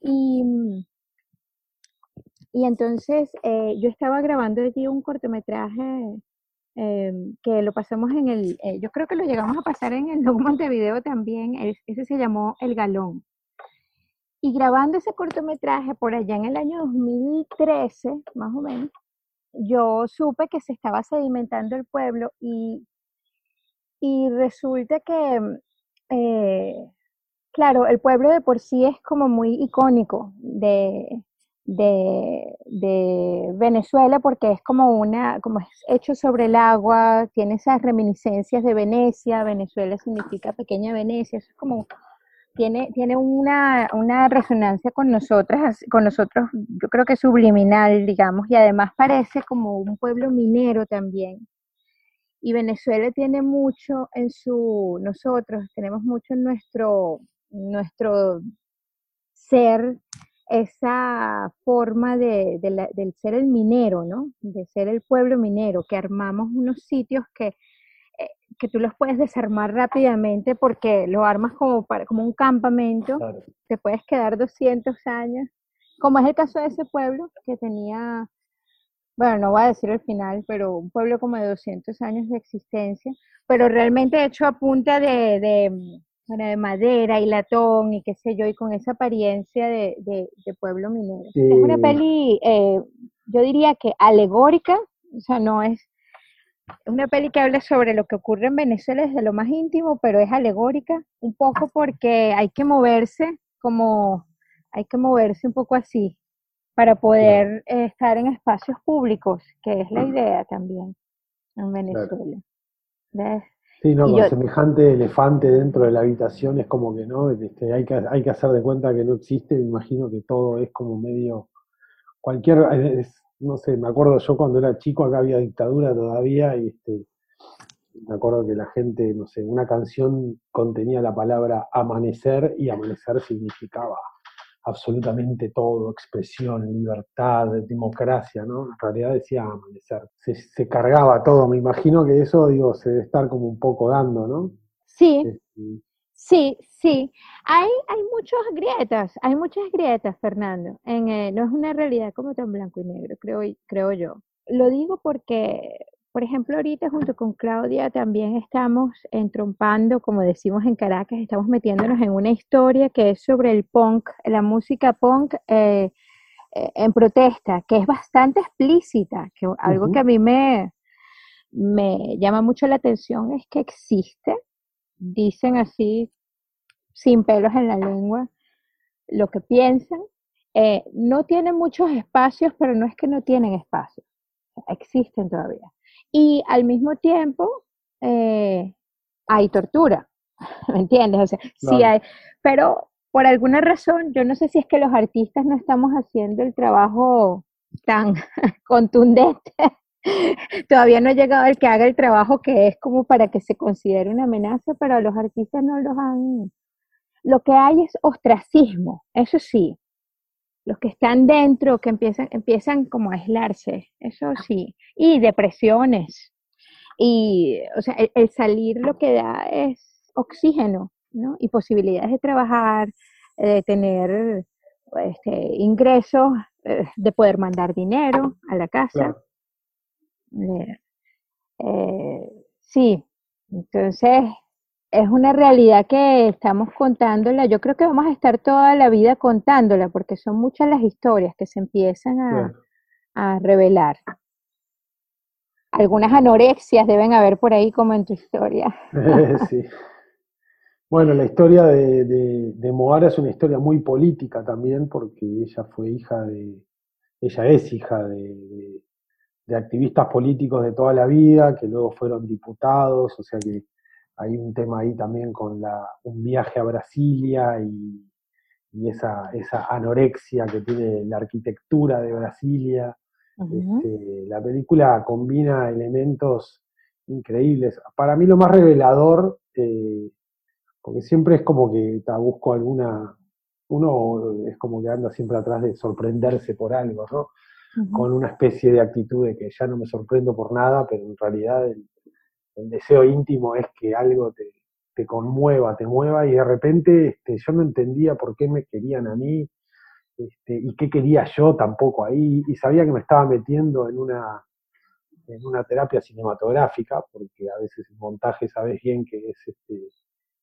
J: Y, y entonces eh, yo estaba grabando allí un cortometraje Em, que lo pasamos en el, eh, yo creo que lo llegamos a pasar en el Montevideo también, ese se llamó El Galón. Y grabando ese cortometraje por allá en el año 2013, más o menos, yo supe que se estaba sedimentando el pueblo y, y resulta que, eh, claro, el pueblo de por sí es como muy icónico de, de, de, Venezuela porque es como una, como es hecho sobre el agua, tiene esas reminiscencias de Venecia, Venezuela significa pequeña Venecia, es como, tiene, tiene una, una resonancia con nosotras, con nosotros, yo creo que subliminal, digamos, y además parece como un pueblo minero también. Y Venezuela tiene mucho en su, nosotros tenemos mucho en nuestro, nuestro ser esa forma de, del ser el minero, ¿no? De ser el pueblo minero, que armamos unos sitios que, eh, que tú los puedes desarmar rápidamente porque lo armas como, para, como un campamento, te puedes quedar 200 años, como es el caso de ese pueblo que tenía, bueno, no voy a decir el final, pero un pueblo como de 200 años de existencia, pero realmente hecho a punta de de madera y latón y qué sé yo, y con esa apariencia de, de, pueblo minero. Es una peli, eh, yo diría que alegórica, o sea, no es una peli que habla sobre lo que ocurre en Venezuela desde lo más íntimo, pero es alegórica, un poco porque hay que moverse como, hay que moverse un poco así, para poder eh, estar en espacios públicos, que es la idea también en Venezuela. ¿Ves?
I: Sí, no, con semejante elefante dentro de la habitación es como que no, este, hay, que, hay que hacer de cuenta que no existe, me imagino que todo es como medio, cualquier, no sé, me acuerdo yo cuando era chico acá había dictadura todavía y este, me acuerdo que la gente, no sé, una canción contenía la palabra amanecer y amanecer significaba absolutamente todo, expresión, libertad, democracia, ¿no? En realidad decía amanecer. Se, cargaba todo, me imagino que eso, digo, se debe estar como un poco dando, ¿no?
J: Sí, este, sí, sí. Hay, hay muchas grietas, hay muchas grietas, Fernando. En, eh, no es una realidad como tan blanco y negro, creo, creo yo. Lo digo porque por ejemplo, ahorita junto con Claudia también estamos entrompando, como decimos en Caracas, estamos metiéndonos en una historia que es sobre el punk, la música punk eh, eh, en protesta, que es bastante explícita, que algo que a mí me, me llama mucho la atención es que existe, dicen así, sin pelos en la lengua, lo que piensan. Eh, no tienen muchos espacios, pero no es que no tienen espacios, existen todavía. Y al mismo tiempo eh, hay tortura, ¿me entiendes? O sea, sí hay, pero por alguna razón, yo no sé si es que los artistas no estamos haciendo el trabajo tan contundente. Todavía no ha llegado el que haga el trabajo que es como para que se considere una amenaza, pero a los artistas no los han... Lo que hay es ostracismo, eso sí, los que están dentro, que empiezan, empiezan como a aislarse, eso sí, y depresiones. Y, o sea, el, salir lo que da es oxígeno, ¿no? Y posibilidades de trabajar, de tener este, ingresos, eh, de poder mandar dinero a la casa. Eh, eh, sí, entonces es una realidad que estamos contándola. Yo creo que vamos a estar toda la vida contándola porque son muchas las historias que se empiezan a, revelar. Algunas anorexias deben haber por ahí como en tu historia.
I: sí. Bueno, la historia de, de, Moara es una historia muy política también, porque ella fue hija de, ella es hija de, de, activistas políticos de toda la vida, que luego fueron diputados, o sea que hay un tema ahí también con la, un viaje a Brasilia y, y esa, esa anorexia que tiene la arquitectura de Brasilia. Este, la película combina elementos increíbles. Para mí lo más revelador, eh, porque siempre es como que te busco alguna, uno es como que anda siempre atrás de sorprenderse por algo, ¿no? Con una especie de actitud de que ya no me sorprendo por nada, pero en realidad el, el deseo íntimo es que algo te, te conmueva, te mueva, y de repente este, yo no entendía por qué me querían a mí, este, y qué quería yo tampoco ahí, y sabía que me estaba metiendo en una, en una terapia cinematográfica, porque a veces el montaje sabes bien que es este,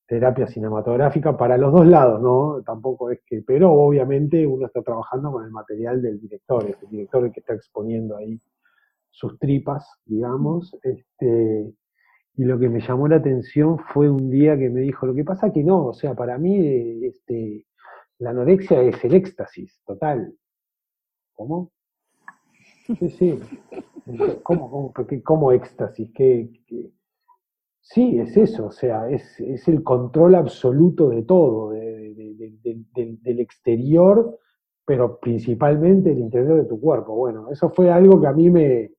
I: terapia cinematográfica para los dos lados, ¿no? Tampoco es que, pero obviamente uno está trabajando con el material del director, es el director el que está exponiendo ahí sus tripas, digamos, este, y lo que me llamó la atención fue un día que me dijo, lo que pasa que no, o sea, para mí este, la anorexia es el éxtasis total. ¿Cómo? Sí, sí. ¿Cómo, cómo, éxtasis? ¿Qué, Sí, es eso, o sea, es, es el control absoluto de todo, del exterior, pero principalmente el interior de tu cuerpo. Bueno, eso fue algo que a mí me,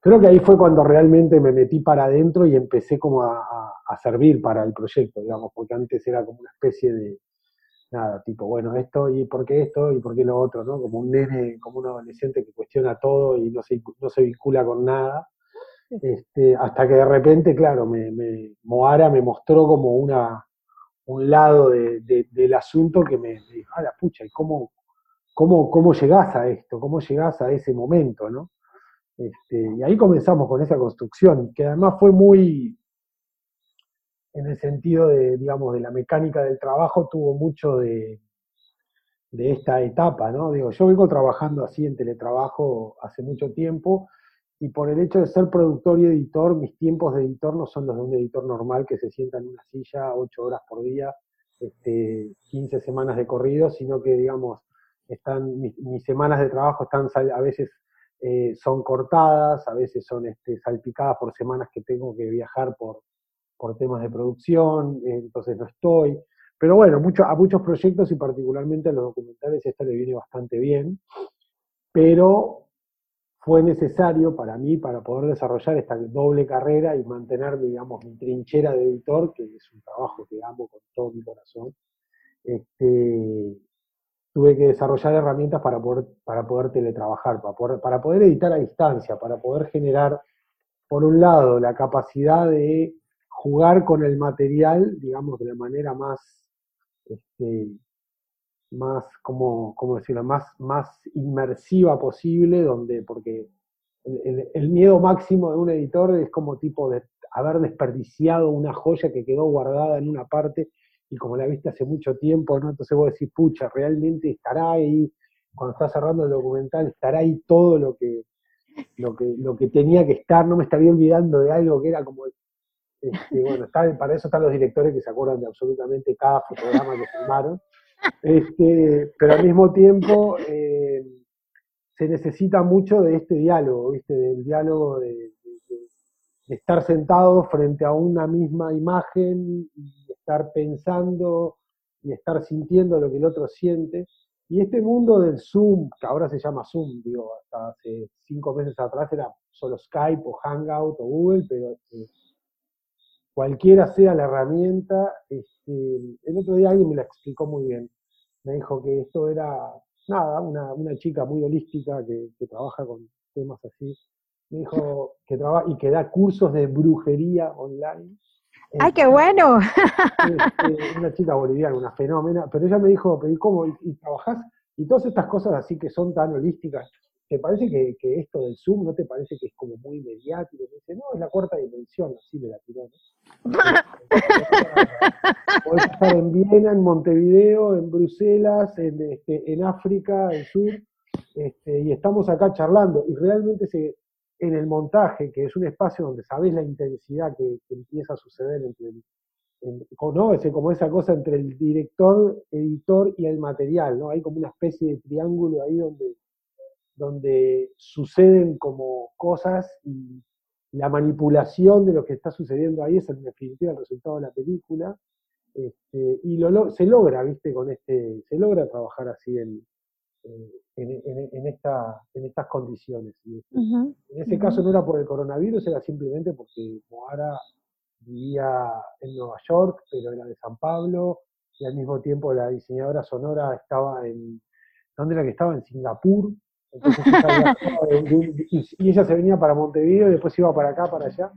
I: creo que ahí fue cuando realmente me metí para adentro y empecé como a, servir para el proyecto, digamos, porque antes era como una especie de, nada, tipo, bueno, esto y por qué esto y por qué lo otro, ¿no? Como un nene, como un adolescente que cuestiona todo y no se, no se vincula con nada. Este, hasta que de repente, claro, me, Moara me mostró como una, un lado del asunto que me, dijo, ah, la pucha, ¿y cómo, cómo, cómo llegás a esto? ¿Cómo llegás a ese momento, no? Este, y ahí comenzamos con esa construcción, que además fue muy, en el sentido de, digamos, de la mecánica del trabajo, tuvo mucho de, de esta etapa, ¿no? Digo, yo vengo trabajando así en teletrabajo hace mucho tiempo, y por el hecho de ser productor y editor, mis tiempos de editor no son los de un editor normal que se sienta en una silla ocho horas por día, este, 15 semanas de corrido, sino que, digamos, están mis, mis semanas de trabajo están a veces eh, son cortadas, a veces son este, salpicadas por semanas que tengo que viajar por, por temas de producción, entonces no estoy. Pero bueno, a muchos proyectos y particularmente a los documentales esto le viene bastante bien, pero fue necesario para mí para poder desarrollar esta doble carrera y mantener, digamos, mi trinchera de editor, que es un trabajo que amo con todo mi corazón, este, tuve que desarrollar herramientas para poder, para poder teletrabajar, para poder, para poder editar a distancia, para poder generar, por un lado, la capacidad de jugar con el material, digamos, de la manera más, este, más, como, ¿cómo decirlo?, más, más inmersiva posible, donde, porque el, el, miedo máximo de un editor es como tipo de haber desperdiciado una joya que quedó guardada en una parte y como la viste hace mucho tiempo, ¿no? Entonces vos decís, pucha, realmente estará ahí, cuando estás cerrando el documental, estará ahí todo lo que, lo que, lo que tenía que estar, no me estaría olvidando de algo que era como, este, bueno, para eso están los directores que se acuerdan de absolutamente cada fotograma que filmaron, este, pero al mismo tiempo eh, se necesita mucho de este diálogo, ¿viste? Del diálogo de, de estar sentado frente a una misma imagen y estar pensando y estar sintiendo lo que el otro siente. Y este mundo del Zoom, que ahora se llama Zoom, digo, hasta hace cinco meses atrás era solo Skype o Hangout o Google, pero este, cualquiera sea la herramienta, este, el otro día alguien me la explicó muy bien. Me dijo que esto era, nada, una, una chica muy holística que, que trabaja con temas así, me dijo que trabaja y que da cursos de brujería online.
J: ¡Ay, qué bueno!
I: Una chica boliviana, una fenómena, pero ella me dijo, pero ¿y cómo? ¿Y, trabajás? Y todas estas cosas así que son tan holísticas, ¿te parece que, esto del Zoom no te parece que es como muy mediático? Me dice, no, es la cuarta dimensión, así me la tiró. Podés estar en Viena, en Montevideo, en Bruselas, en, este, en África, el sur, este, y estamos acá charlando, y realmente se, en el montaje, que es un espacio donde sabes la intensidad que, empieza a suceder entre ¿no? Es como esa cosa entre el director, editor y el material, ¿no? Hay como una especie de triángulo ahí donde, donde suceden como cosas y la manipulación de lo que está sucediendo ahí es en definitiva el resultado de la película. Este, y lo, se logra, viste, con este, se logra trabajar así en, en, esta, en estas condiciones. En ese caso no era por el coronavirus, era simplemente porque Moara vivía en Nueva York, pero era de San Pablo, y al mismo tiempo la diseñadora sonora estaba en, ¿dónde era que estaba? En Singapur. y, ella se venía para Montevideo y después iba para acá, para allá.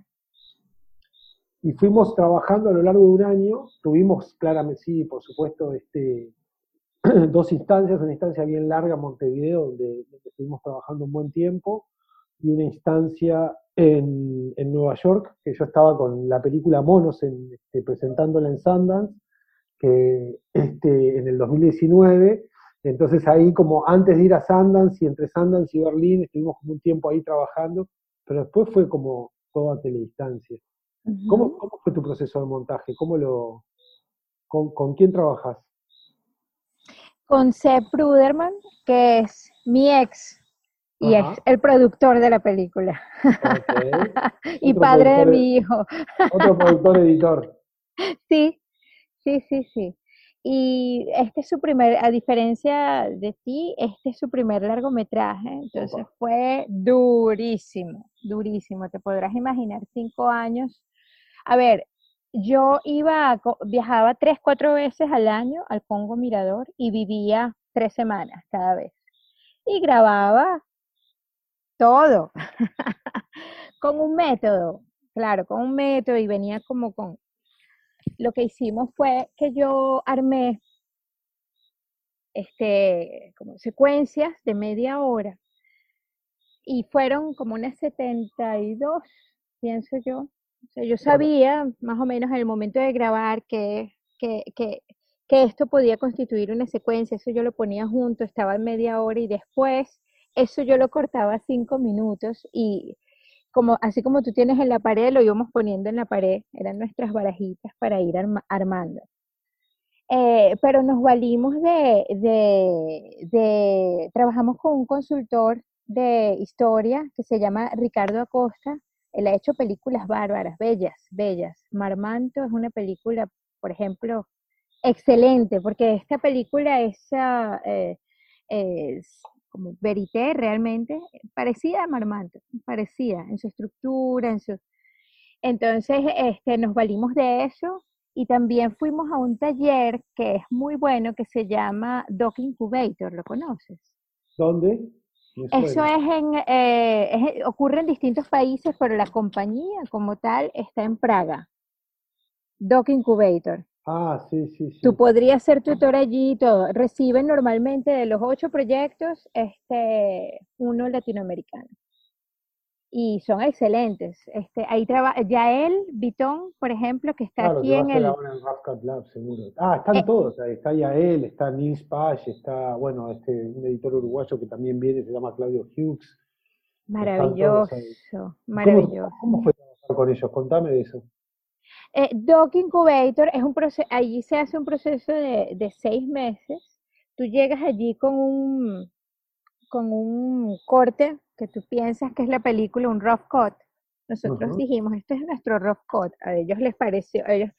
I: Y fuimos trabajando a lo largo de un año, tuvimos claramente, sí, por supuesto, este, dos instancias, una instancia bien larga en Montevideo, donde, estuvimos trabajando un buen tiempo, y una instancia en, Nueva York, que yo estaba con la película Monos en, este, presentándola en Sundance, que este, en el 2019, entonces ahí como antes de ir a Sundance y entre Sundance y Berlín estuvimos como un tiempo ahí trabajando, pero después fue como toda teledistancia. ¿Cómo, ¿Cómo, fue tu proceso de montaje? ¿Cómo lo, con, con quién trabajas?
J: Con Seth Pruderman, que es mi ex y es el productor de la película. y padre de mi hijo.
I: otro productor editor.
J: Sí, sí, sí, sí. Y este es su primer, a diferencia de ti, este es su primer largometraje, entonces fue durísimo, durísimo. Te podrás imaginar cinco años. A ver, yo iba, viajaba tres, cuatro veces al año al Congo Mirador y vivía tres semanas cada vez. Y grababa todo, con un método, claro, con un método y venía como con... Lo que hicimos fue que yo armé este, como secuencias de media hora y fueron como unas 72, pienso yo, yo sabía más o menos en el momento de grabar que, que, que, que, esto podía constituir una secuencia, eso yo lo ponía junto, estaba en media hora y después eso yo lo cortaba cinco minutos y como, así como tú tienes en la pared, lo íbamos poniendo en la pared, eran nuestras barajitas para ir armando. Eh, pero nos valimos de, de, de, trabajamos con un consultor de historia que se llama Ricardo Acosta, él ha hecho películas bárbaras, bellas, bellas. Marmanto es una película, por ejemplo, excelente, porque esta película es, es como verité realmente, parecida a Marmanto, parecida en su estructura, en su... Entonces, este, nos valimos de eso y también fuimos a un taller que es muy bueno, que se llama Doc Incubator, ¿lo conoces?
I: ¿Dónde?
J: Eso es en, eh, ocurre en distintos países, pero la compañía como tal está en Praga. Doc Incubator.
I: Ah, sí, sí, sí.
J: Tú podrías ser tutor allí y todo. Reciben normalmente de los ocho proyectos, este, uno latinoamericano y son excelentes. Este, ahí trabaja Yael Vitón, por ejemplo, que está aquí en el...
I: Ahora en Lab, seguro. Ah, están eh, todos, está Yael, está Nils Page, está, bueno, este, un editor uruguayo que también viene, se llama Claudio Hughes.
J: Maravilloso, maravilloso.
I: ¿Cómo, fue trabajar con ellos? Contame de eso.
J: Eh, Doc Incubator es un proceso, allí se hace un proceso de, de seis meses. Tú llegas allí con un, con un corte que tú piensas que es la película un rough cut. Nosotros dijimos, esto es nuestro rough cut. A ellos les pareció, ellos,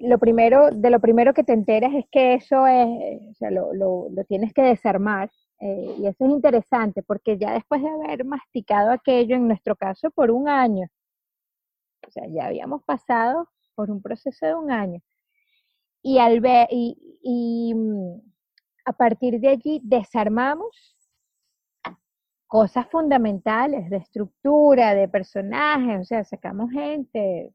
J: lo primero, de lo primero que te enteras es que eso es, o sea, lo, lo, lo tienes que desarmar. Eh, y eso es interesante porque ya después de haber masticado aquello, en nuestro caso, por un año, o sea, ya habíamos pasado por un proceso de un año. Y, al ver, y, y mm, a partir de allí desarmamos cosas fundamentales de estructura, de personajes, o sea, sacamos gente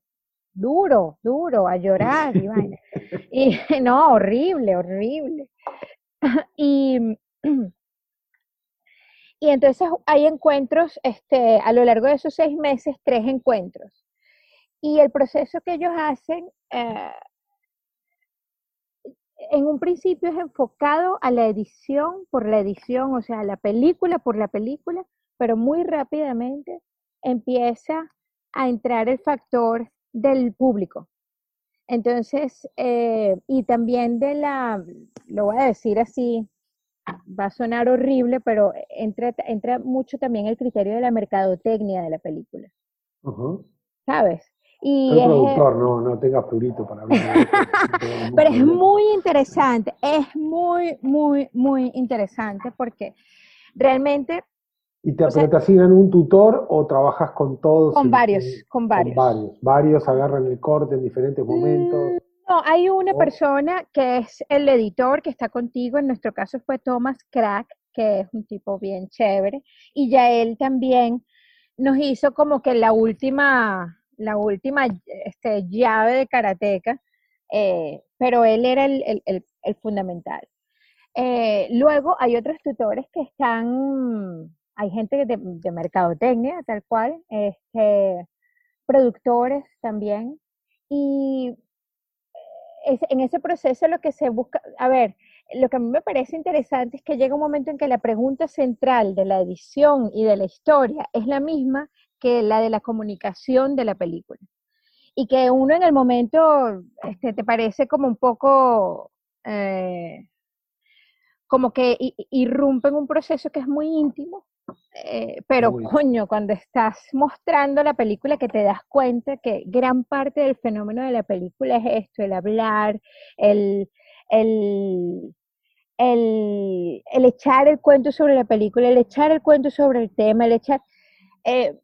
J: duro, duro, a llorar y Y no, horrible, horrible. Y, y entonces hay encuentros, este, a lo largo de esos seis meses, tres encuentros. Y el proceso que ellos hacen eh, en un principio es enfocado a la edición por la edición, o sea, la película por la película, pero muy rápidamente empieza a entrar el factor del público. Entonces, eh, y también de la, lo voy a decir así, va a sonar horrible, pero entra, entra mucho también el criterio de la mercadotecnia de la película. ¿sabes? Y
I: Soy
J: es,
I: productor, no, no tengas prurito para hablar
J: pero es muy interesante, es muy, muy, muy interesante porque realmente
I: ¿Y te,
J: o sea-
I: te asignan un tutor o trabajas con todos?
J: con varios, con varios.
I: varios. Varios agarran el corte en diferentes momentos.
J: Mm, No, hay una persona que es el editor que está contigo, en nuestro caso fue Thomas Crack, que es un tipo bien chévere, y ya él también nos hizo como que la última, la última este, llave de karateca, eh, pero él era el, fundamental. Eh, luego hay otros tutores que están, hay gente de, mercadotecnia, tal cual, este, productores también, y es- en ese proceso lo que se busca, a ver, lo que a mí me parece interesante es que llega un momento en que la pregunta central de la edición y de la historia es la misma que la de la comunicación de la película. Y que uno en el momento este, te parece como un poco, eh, como que irrumpe en un proceso que es muy íntimo, eh, pero coño, cuando estás mostrando la película que te das cuenta que gran parte del fenómeno de la película es esto, el hablar, el, el, el, el echar el cuento sobre la película, el echar el cuento sobre el tema, el echar... eh,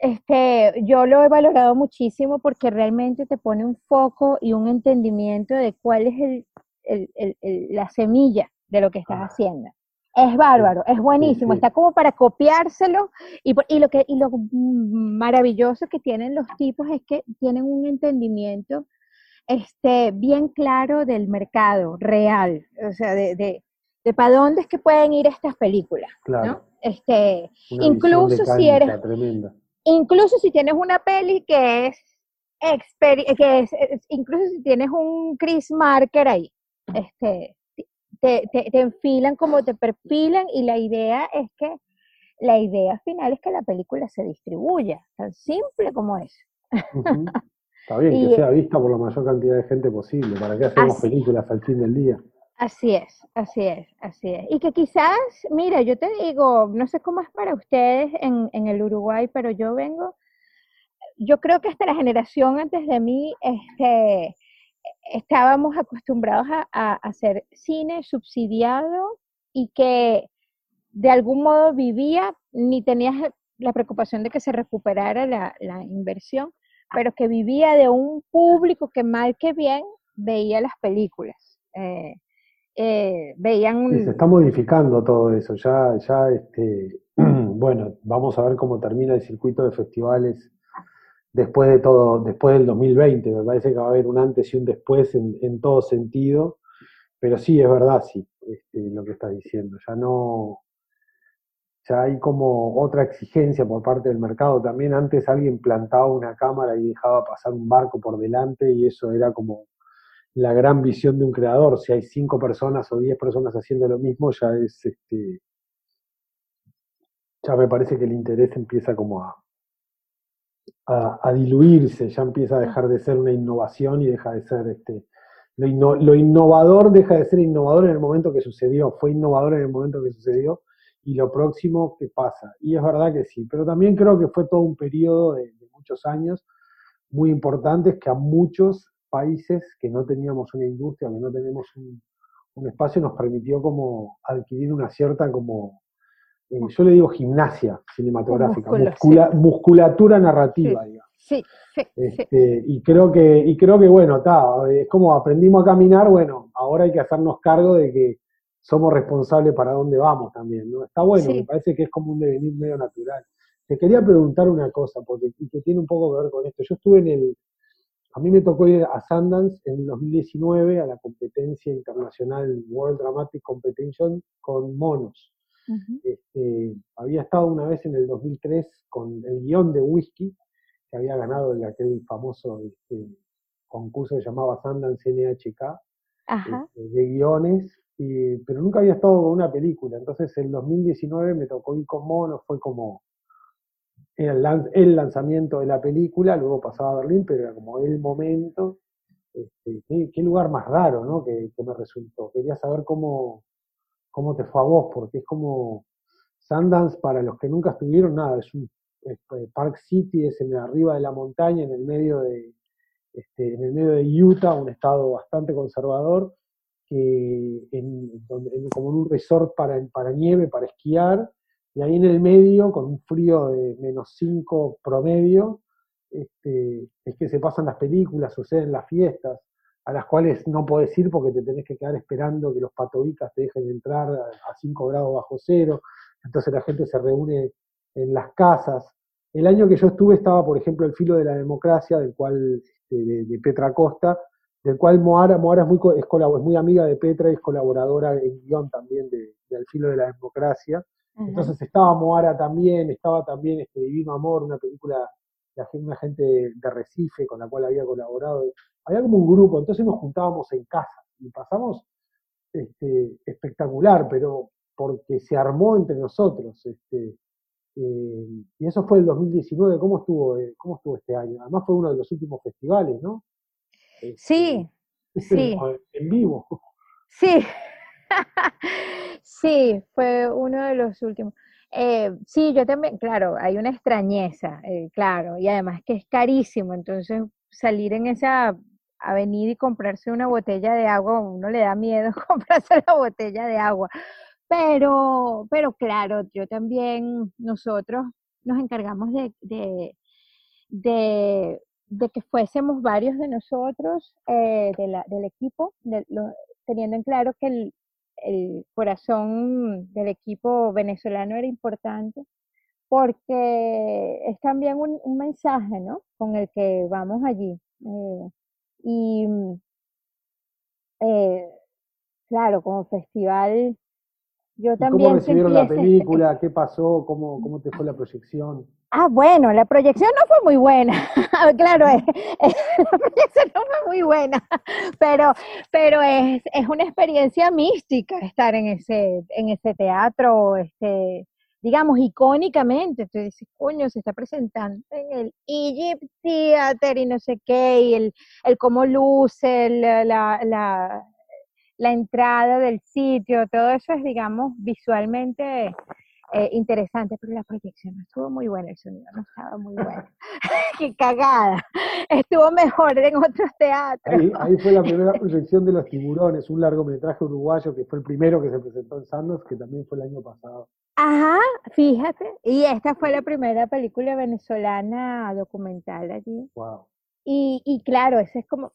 J: este, yo lo he valorado muchísimo porque realmente te pone un foco y un entendimiento de cuál es el, el- el- la semilla de lo que estás
I: Ah.
J: haciendo. Es bárbaro, es buenísimo,
I: sí.
J: está como para copiárselo y, por- y lo que y lo maravilloso que tienen los tipos es que tienen un entendimiento este, bien claro del mercado real, o sea, de, de, de para dónde es que pueden ir estas películas,
I: Claro.
J: ¿no? Este,
I: Una
J: incluso si eres
I: tremenda.
J: Incluso si tienes una peli que es, que es, incluso si tienes un Chris Marker ahí, este, te, te, te enfilan como te perfilan y la idea es que, la idea final es que la película se distribuya, tan simple como es.
I: Está bien,
J: Y-
I: que sea vista por la mayor cantidad de gente posible. ¿Para qué hacemos
J: Así-
I: películas al fin del día?
J: Así es, así es, así es. Y que quizás, mira, yo te digo, no sé cómo es para ustedes en, en el Uruguay, pero yo vengo, yo creo que hasta la generación antes de mí, este, estábamos acostumbrados a, hacer cine subsidiado y que de algún modo vivía, ni tenías la preocupación de que se recuperara la, la inversión, pero que vivía de un público que mal que bien veía las películas. Eh, eh, veían
I: Sí, se está modificando todo eso. Ya, ya, este, bueno, vamos a ver cómo termina el circuito de festivales después de todo, después del 2020. Me parece que va a haber un antes y un después en, en todo sentido. Pero sí, es verdad, sí, este, lo que estás diciendo. Ya no, ya hay como otra exigencia por parte del mercado. También antes alguien plantaba una cámara y dejaba pasar un barco por delante y eso era como la gran visión de un creador. Si hay cinco personas o diez personas haciendo lo mismo, ya es este. Ya me parece que el interés empieza como a, a, diluirse, ya empieza a dejar de ser una innovación y deja de ser este. Lo, lo innovador deja de ser innovador en el momento que sucedió, fue innovador en el momento que sucedió, y lo próximo que pasa. Y es verdad que sí, pero también creo que fue todo un periodo de, de muchos años muy importantes que a muchos países que no teníamos una industria, que no tenemos un, un espacio, nos permitió como adquirir una cierta como, eh, yo le digo gimnasia cinematográfica, muscula- musculatura narrativa, digamos.
J: Sí, sí, sí.
I: Este, y creo que, y creo que bueno, está, es como aprendimos a caminar, bueno, ahora hay que hacernos cargo de que somos responsables para dónde vamos también, ¿no? Está bueno,
J: Sí.
I: me parece que es como un devenir medio natural. Te quería preguntar una cosa, porque y que tiene un poco que ver con esto. Yo estuve en el, a mí me tocó ir a Sundance en el 2019 a la competencia internacional World Dramatic Competition con monos. Este, había estado una vez en el 2003 con el guion de Whisky, que había ganado el, aquel famoso este, concurso que llamaba Sundance NHK, este, de guiones, y- pero nunca había estado con una película. Entonces, en 2019 me tocó ir con monos, fue como era el, lan- el lanzamiento de la película, luego pasaba a Berlín, pero era como el momento. este, qué, lugar más raro, ¿no? Que, que me resultó. Quería saber cómo, cómo te fue a vos, porque es como Sundance, para los que nunca estuvieron, nada, es un eh, Park City, es en arriba de la montaña, en el medio de, este, en el medio de Utah, un estado bastante conservador, que en, en- como en un resort para, para nieve, para esquiar, y ahí en el medio, con un frío de menos 5 promedio, este, es que se pasan las películas, suceden las fiestas, a las cuales no podés ir porque te tenés que quedar esperando que los patobicas te dejen entrar a 5 grados bajo cero, entonces la gente se reúne en las casas. El año que yo estuve estaba, por ejemplo, el filo de la democracia, del cual, este, de, Petra Costa, del cual Moara, Moara es, muy, es, es muy amiga de Petra y es colaboradora en guion también de, de filo de la democracia. Entonces estaba Moara también, estaba también este Divino Amor, una película de una gente de Recife con la cual había colaborado. Había como un grupo, entonces nos juntábamos en casa y pasamos este, espectacular, pero porque se armó entre nosotros. Este, eh, y eso fue el 2019. ¿Cómo estuvo, eh, ¿Cómo estuvo este año? Además fue uno de los últimos festivales, ¿no?
J: Sí, sí.
I: En vivo.
J: Sí, sí, fue uno de los últimos. Eh, sí, yo también, claro, hay una extrañeza, eh, claro, y además que es carísimo, entonces salir en esa avenida y comprarse una botella de agua, uno le da miedo comprarse la botella de agua, pero, pero claro, yo también, nosotros nos encargamos de, de, de, de que fuésemos varios de nosotros, eh, de la- del equipo, lo- teniendo en claro que el, el corazón del equipo venezolano era importante, porque es también un, mensaje, ¿no? Con el que vamos allí. eh, y eh, claro, como festival, yo
I: ¿Y cómo
J: también
I: recibieron la
J: ese-
I: película? ¿Qué pasó? ¿Cómo, ¿Cómo te fue la proyección?
J: Ah, bueno, la proyección no fue muy buena. claro, es- es- la proyección no fue muy buena, pero, pero es, es una experiencia mística estar en ese, en ese teatro, este, digamos, icónicamente. Tú dices, coño, se está presentando en el Egypt Theater y no sé qué, y el, el cómo luce, el- la, la, la entrada del sitio, todo eso es, digamos, visualmente eh, interesante, pero la proyección no estuvo muy buena, el sonido no estaba muy bueno. ¡Qué cagada! Estuvo mejor en otros teatros.
I: Ahí, ahí fue la primera proyección de Los Tiburones, un largometraje uruguayo que fue el primero que se presentó en Sundance, que también fue el año pasado.
J: Ajá, fíjate. Y esta fue la primera película venezolana documental allí.
I: Wow.
J: Y, y claro, ese es como,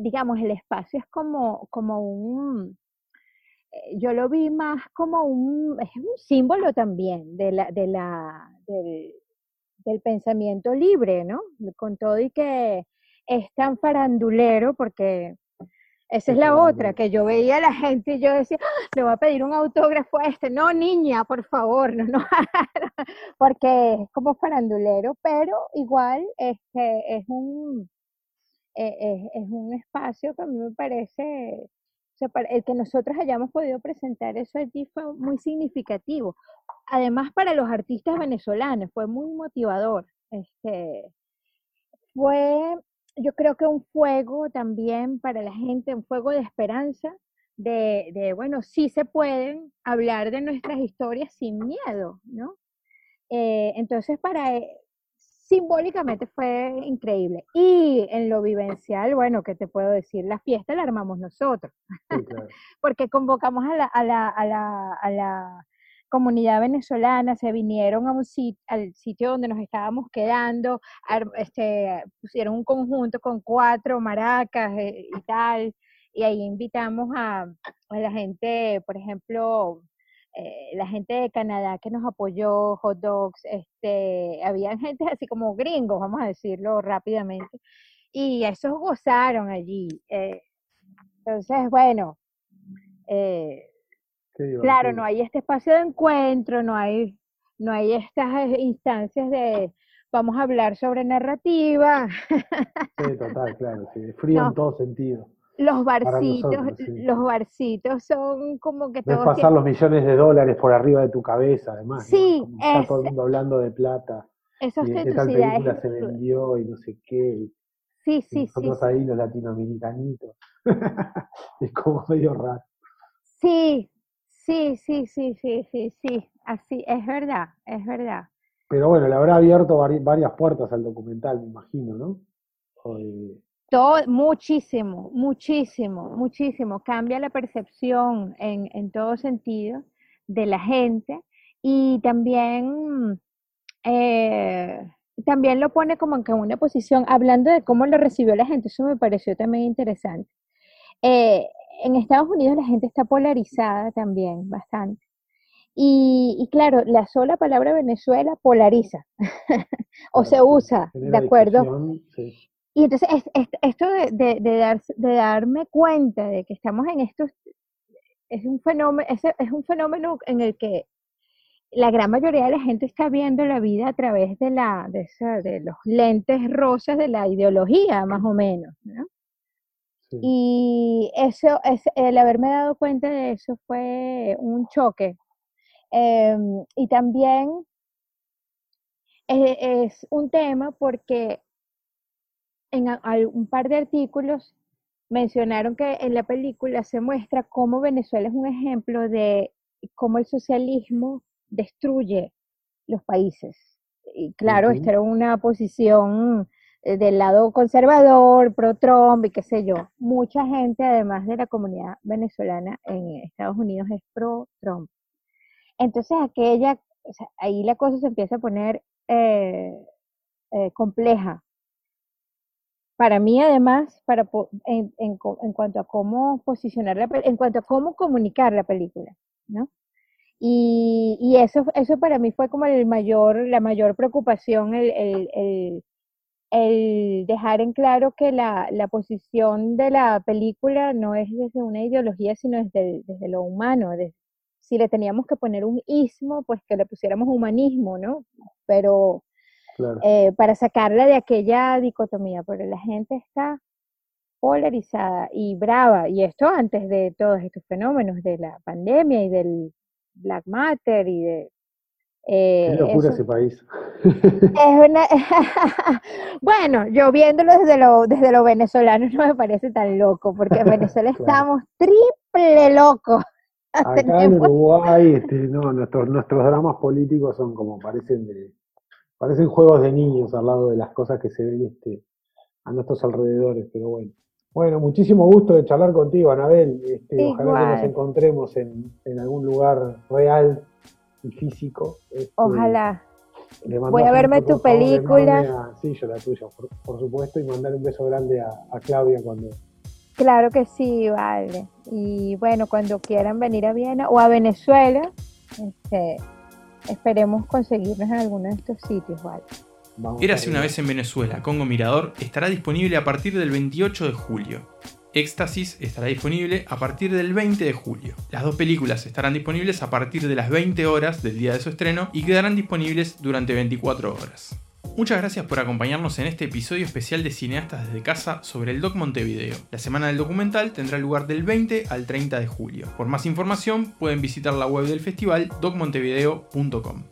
J: digamos, el espacio es como, como un, eh, yo lo vi más como un, es un símbolo también de la, de la, del, del pensamiento libre, ¿no? Con todo y que es tan farandulero, porque esa es la otra, que yo veía a la gente y yo decía, "Ah, le voy a pedir un autógrafo a este. No, niña, por favor, no, no, porque es como farandulero, pero igual este, es un, eh, es, es un espacio que a mí me parece, el que nosotros hayamos podido presentar eso allí fue muy significativo. Además, para los artistas venezolanos fue muy motivador. Este, fue, yo creo que un fuego también para la gente, un fuego de esperanza, de, de, bueno, sí se pueden hablar de nuestras historias sin miedo, ¿no? Eh, entonces, para, e- simbólicamente fue increíble. Y en lo vivencial, bueno, ¿qué te puedo decir? La fiesta la armamos nosotros,
I: Sí, claro.
J: porque convocamos a la, a la, a la, a la comunidad venezolana, se vinieron a un sit- al sitio donde nos estábamos quedando, este, pusieron un conjunto con cuatro maracas eh, y tal, y ahí invitamos a, a la gente, por ejemplo, eh, la gente de Canadá que nos apoyó, hot dogs, este, habían gente así como gringos, vamos a decirlo rápidamente, y esos gozaron allí. eh, entonces, bueno, eh, claro, no hay este espacio de encuentro, no hay, no hay estas eh, instancias de vamos a hablar sobre narrativa,
I: Sí, total, claro. Sí, frío
J: No.
I: en todo sentido.
J: Los barcitos,
I: nosotros, sí.
J: los barcitos son como que todos
I: pasar los millones de dólares por arriba de tu cabeza, además. ¿no?
J: Sí,
I: Como está todo el
J: es-
I: mundo hablando de plata.
J: esa
I: y de tal película
J: es
I: se vendió y no sé qué.
J: Sí, sí,
I: Nosotros
J: sí.
I: ahí los latinoamericanitos. es como medio raro.
J: Sí, sí, sí, sí, sí, sí, sí. Así, es verdad, es verdad.
I: Pero bueno, le habrá abierto vari- varias puertas al documental, me imagino, ¿no? O
J: Todo, muchísimo, muchísimo, muchísimo. Cambia la percepción en, en todo sentido de la gente y también, eh, también lo pone como en una posición, hablando de cómo lo recibió la gente, eso me pareció también interesante. Eh, en Estados Unidos la gente está polarizada también bastante. Y, y claro, la sola palabra Venezuela polariza o se usa, de acuerdo.
I: sí.
J: Y entonces es- es- esto de, de, de dar- de darme cuenta de que estamos en estos, es un fenómeno, es, es un fenómeno en el que la gran mayoría de la gente está viendo la vida a través de, la, de, esa- de los lentes rosas de la ideología, más o menos, ¿no? Y eso, es, el haberme dado cuenta de eso fue un choque. Em, y también eh, es un tema porque en un par de artículos mencionaron que en la película se muestra cómo Venezuela es un ejemplo de cómo el socialismo destruye los países. Y claro, esta era una posición eh, del lado conservador, pro-Trump y qué sé yo. Mucha gente, además de la comunidad venezolana en Estados Unidos, es pro-Trump. Entonces, aquella, o sea, ahí la cosa se empieza a poner eh, eh, compleja. Para mí, además, para en, en en cuanto a cómo posicionar la en cuanto a cómo comunicar la película, ¿no? Y, y eso, eso para mí fue como el mayor, la mayor preocupación, el, el, el, dejar en claro que la, la posición de la película no es desde una ideología, sino desde, desde lo humano. de- si le teníamos que poner un ismo, pues que le pusiéramos humanismo, ¿no? Pero
I: Claro.
J: eh, para sacarla de aquella dicotomía, pero la gente está polarizada y brava, y esto antes de todos estos fenómenos de la pandemia y del Black Matter y de... eh,
I: Qué locura
J: eso-
I: ese país.
J: es una- bueno, yo viéndolo desde lo, desde lo venezolano no me parece tan loco, porque en Venezuela
I: Claro.
J: estamos triple locos.
I: Acá en Uruguay, este, no, nuestros, nuestros dramas políticos son como parecen de, parecen juegos de niños al lado de las cosas que se ven este, a nuestros alrededores, pero bueno. Bueno, muchísimo gusto de charlar contigo, Anabel. Este, ojalá que nos encontremos en, en algún lugar real y físico. Este,
J: Ojalá. Voy a verme tu película.
I: a- sí, yo la tuya, por, por supuesto, y mandar un beso grande a, a Claudia cuando,
J: Claro que sí, vale. Y bueno, cuando quieran venir a Viena o a Venezuela, este, esperemos conseguirnos en alguno de estos sitios, vale.
A: Érase una vez en Venezuela, Congo Mirador estará disponible a partir del 28 de julio. Éxtasis estará disponible a partir del 20 de julio. Las dos películas estarán disponibles a partir de las 20 horas del día de su estreno y quedarán disponibles durante 24 horas. Muchas gracias por acompañarnos en este episodio especial de Cineastas desde casa sobre el Doc Montevideo. La semana del documental tendrá lugar del 20 al 30 de julio. Por más información pueden visitar la web del festival docmontevideo.com.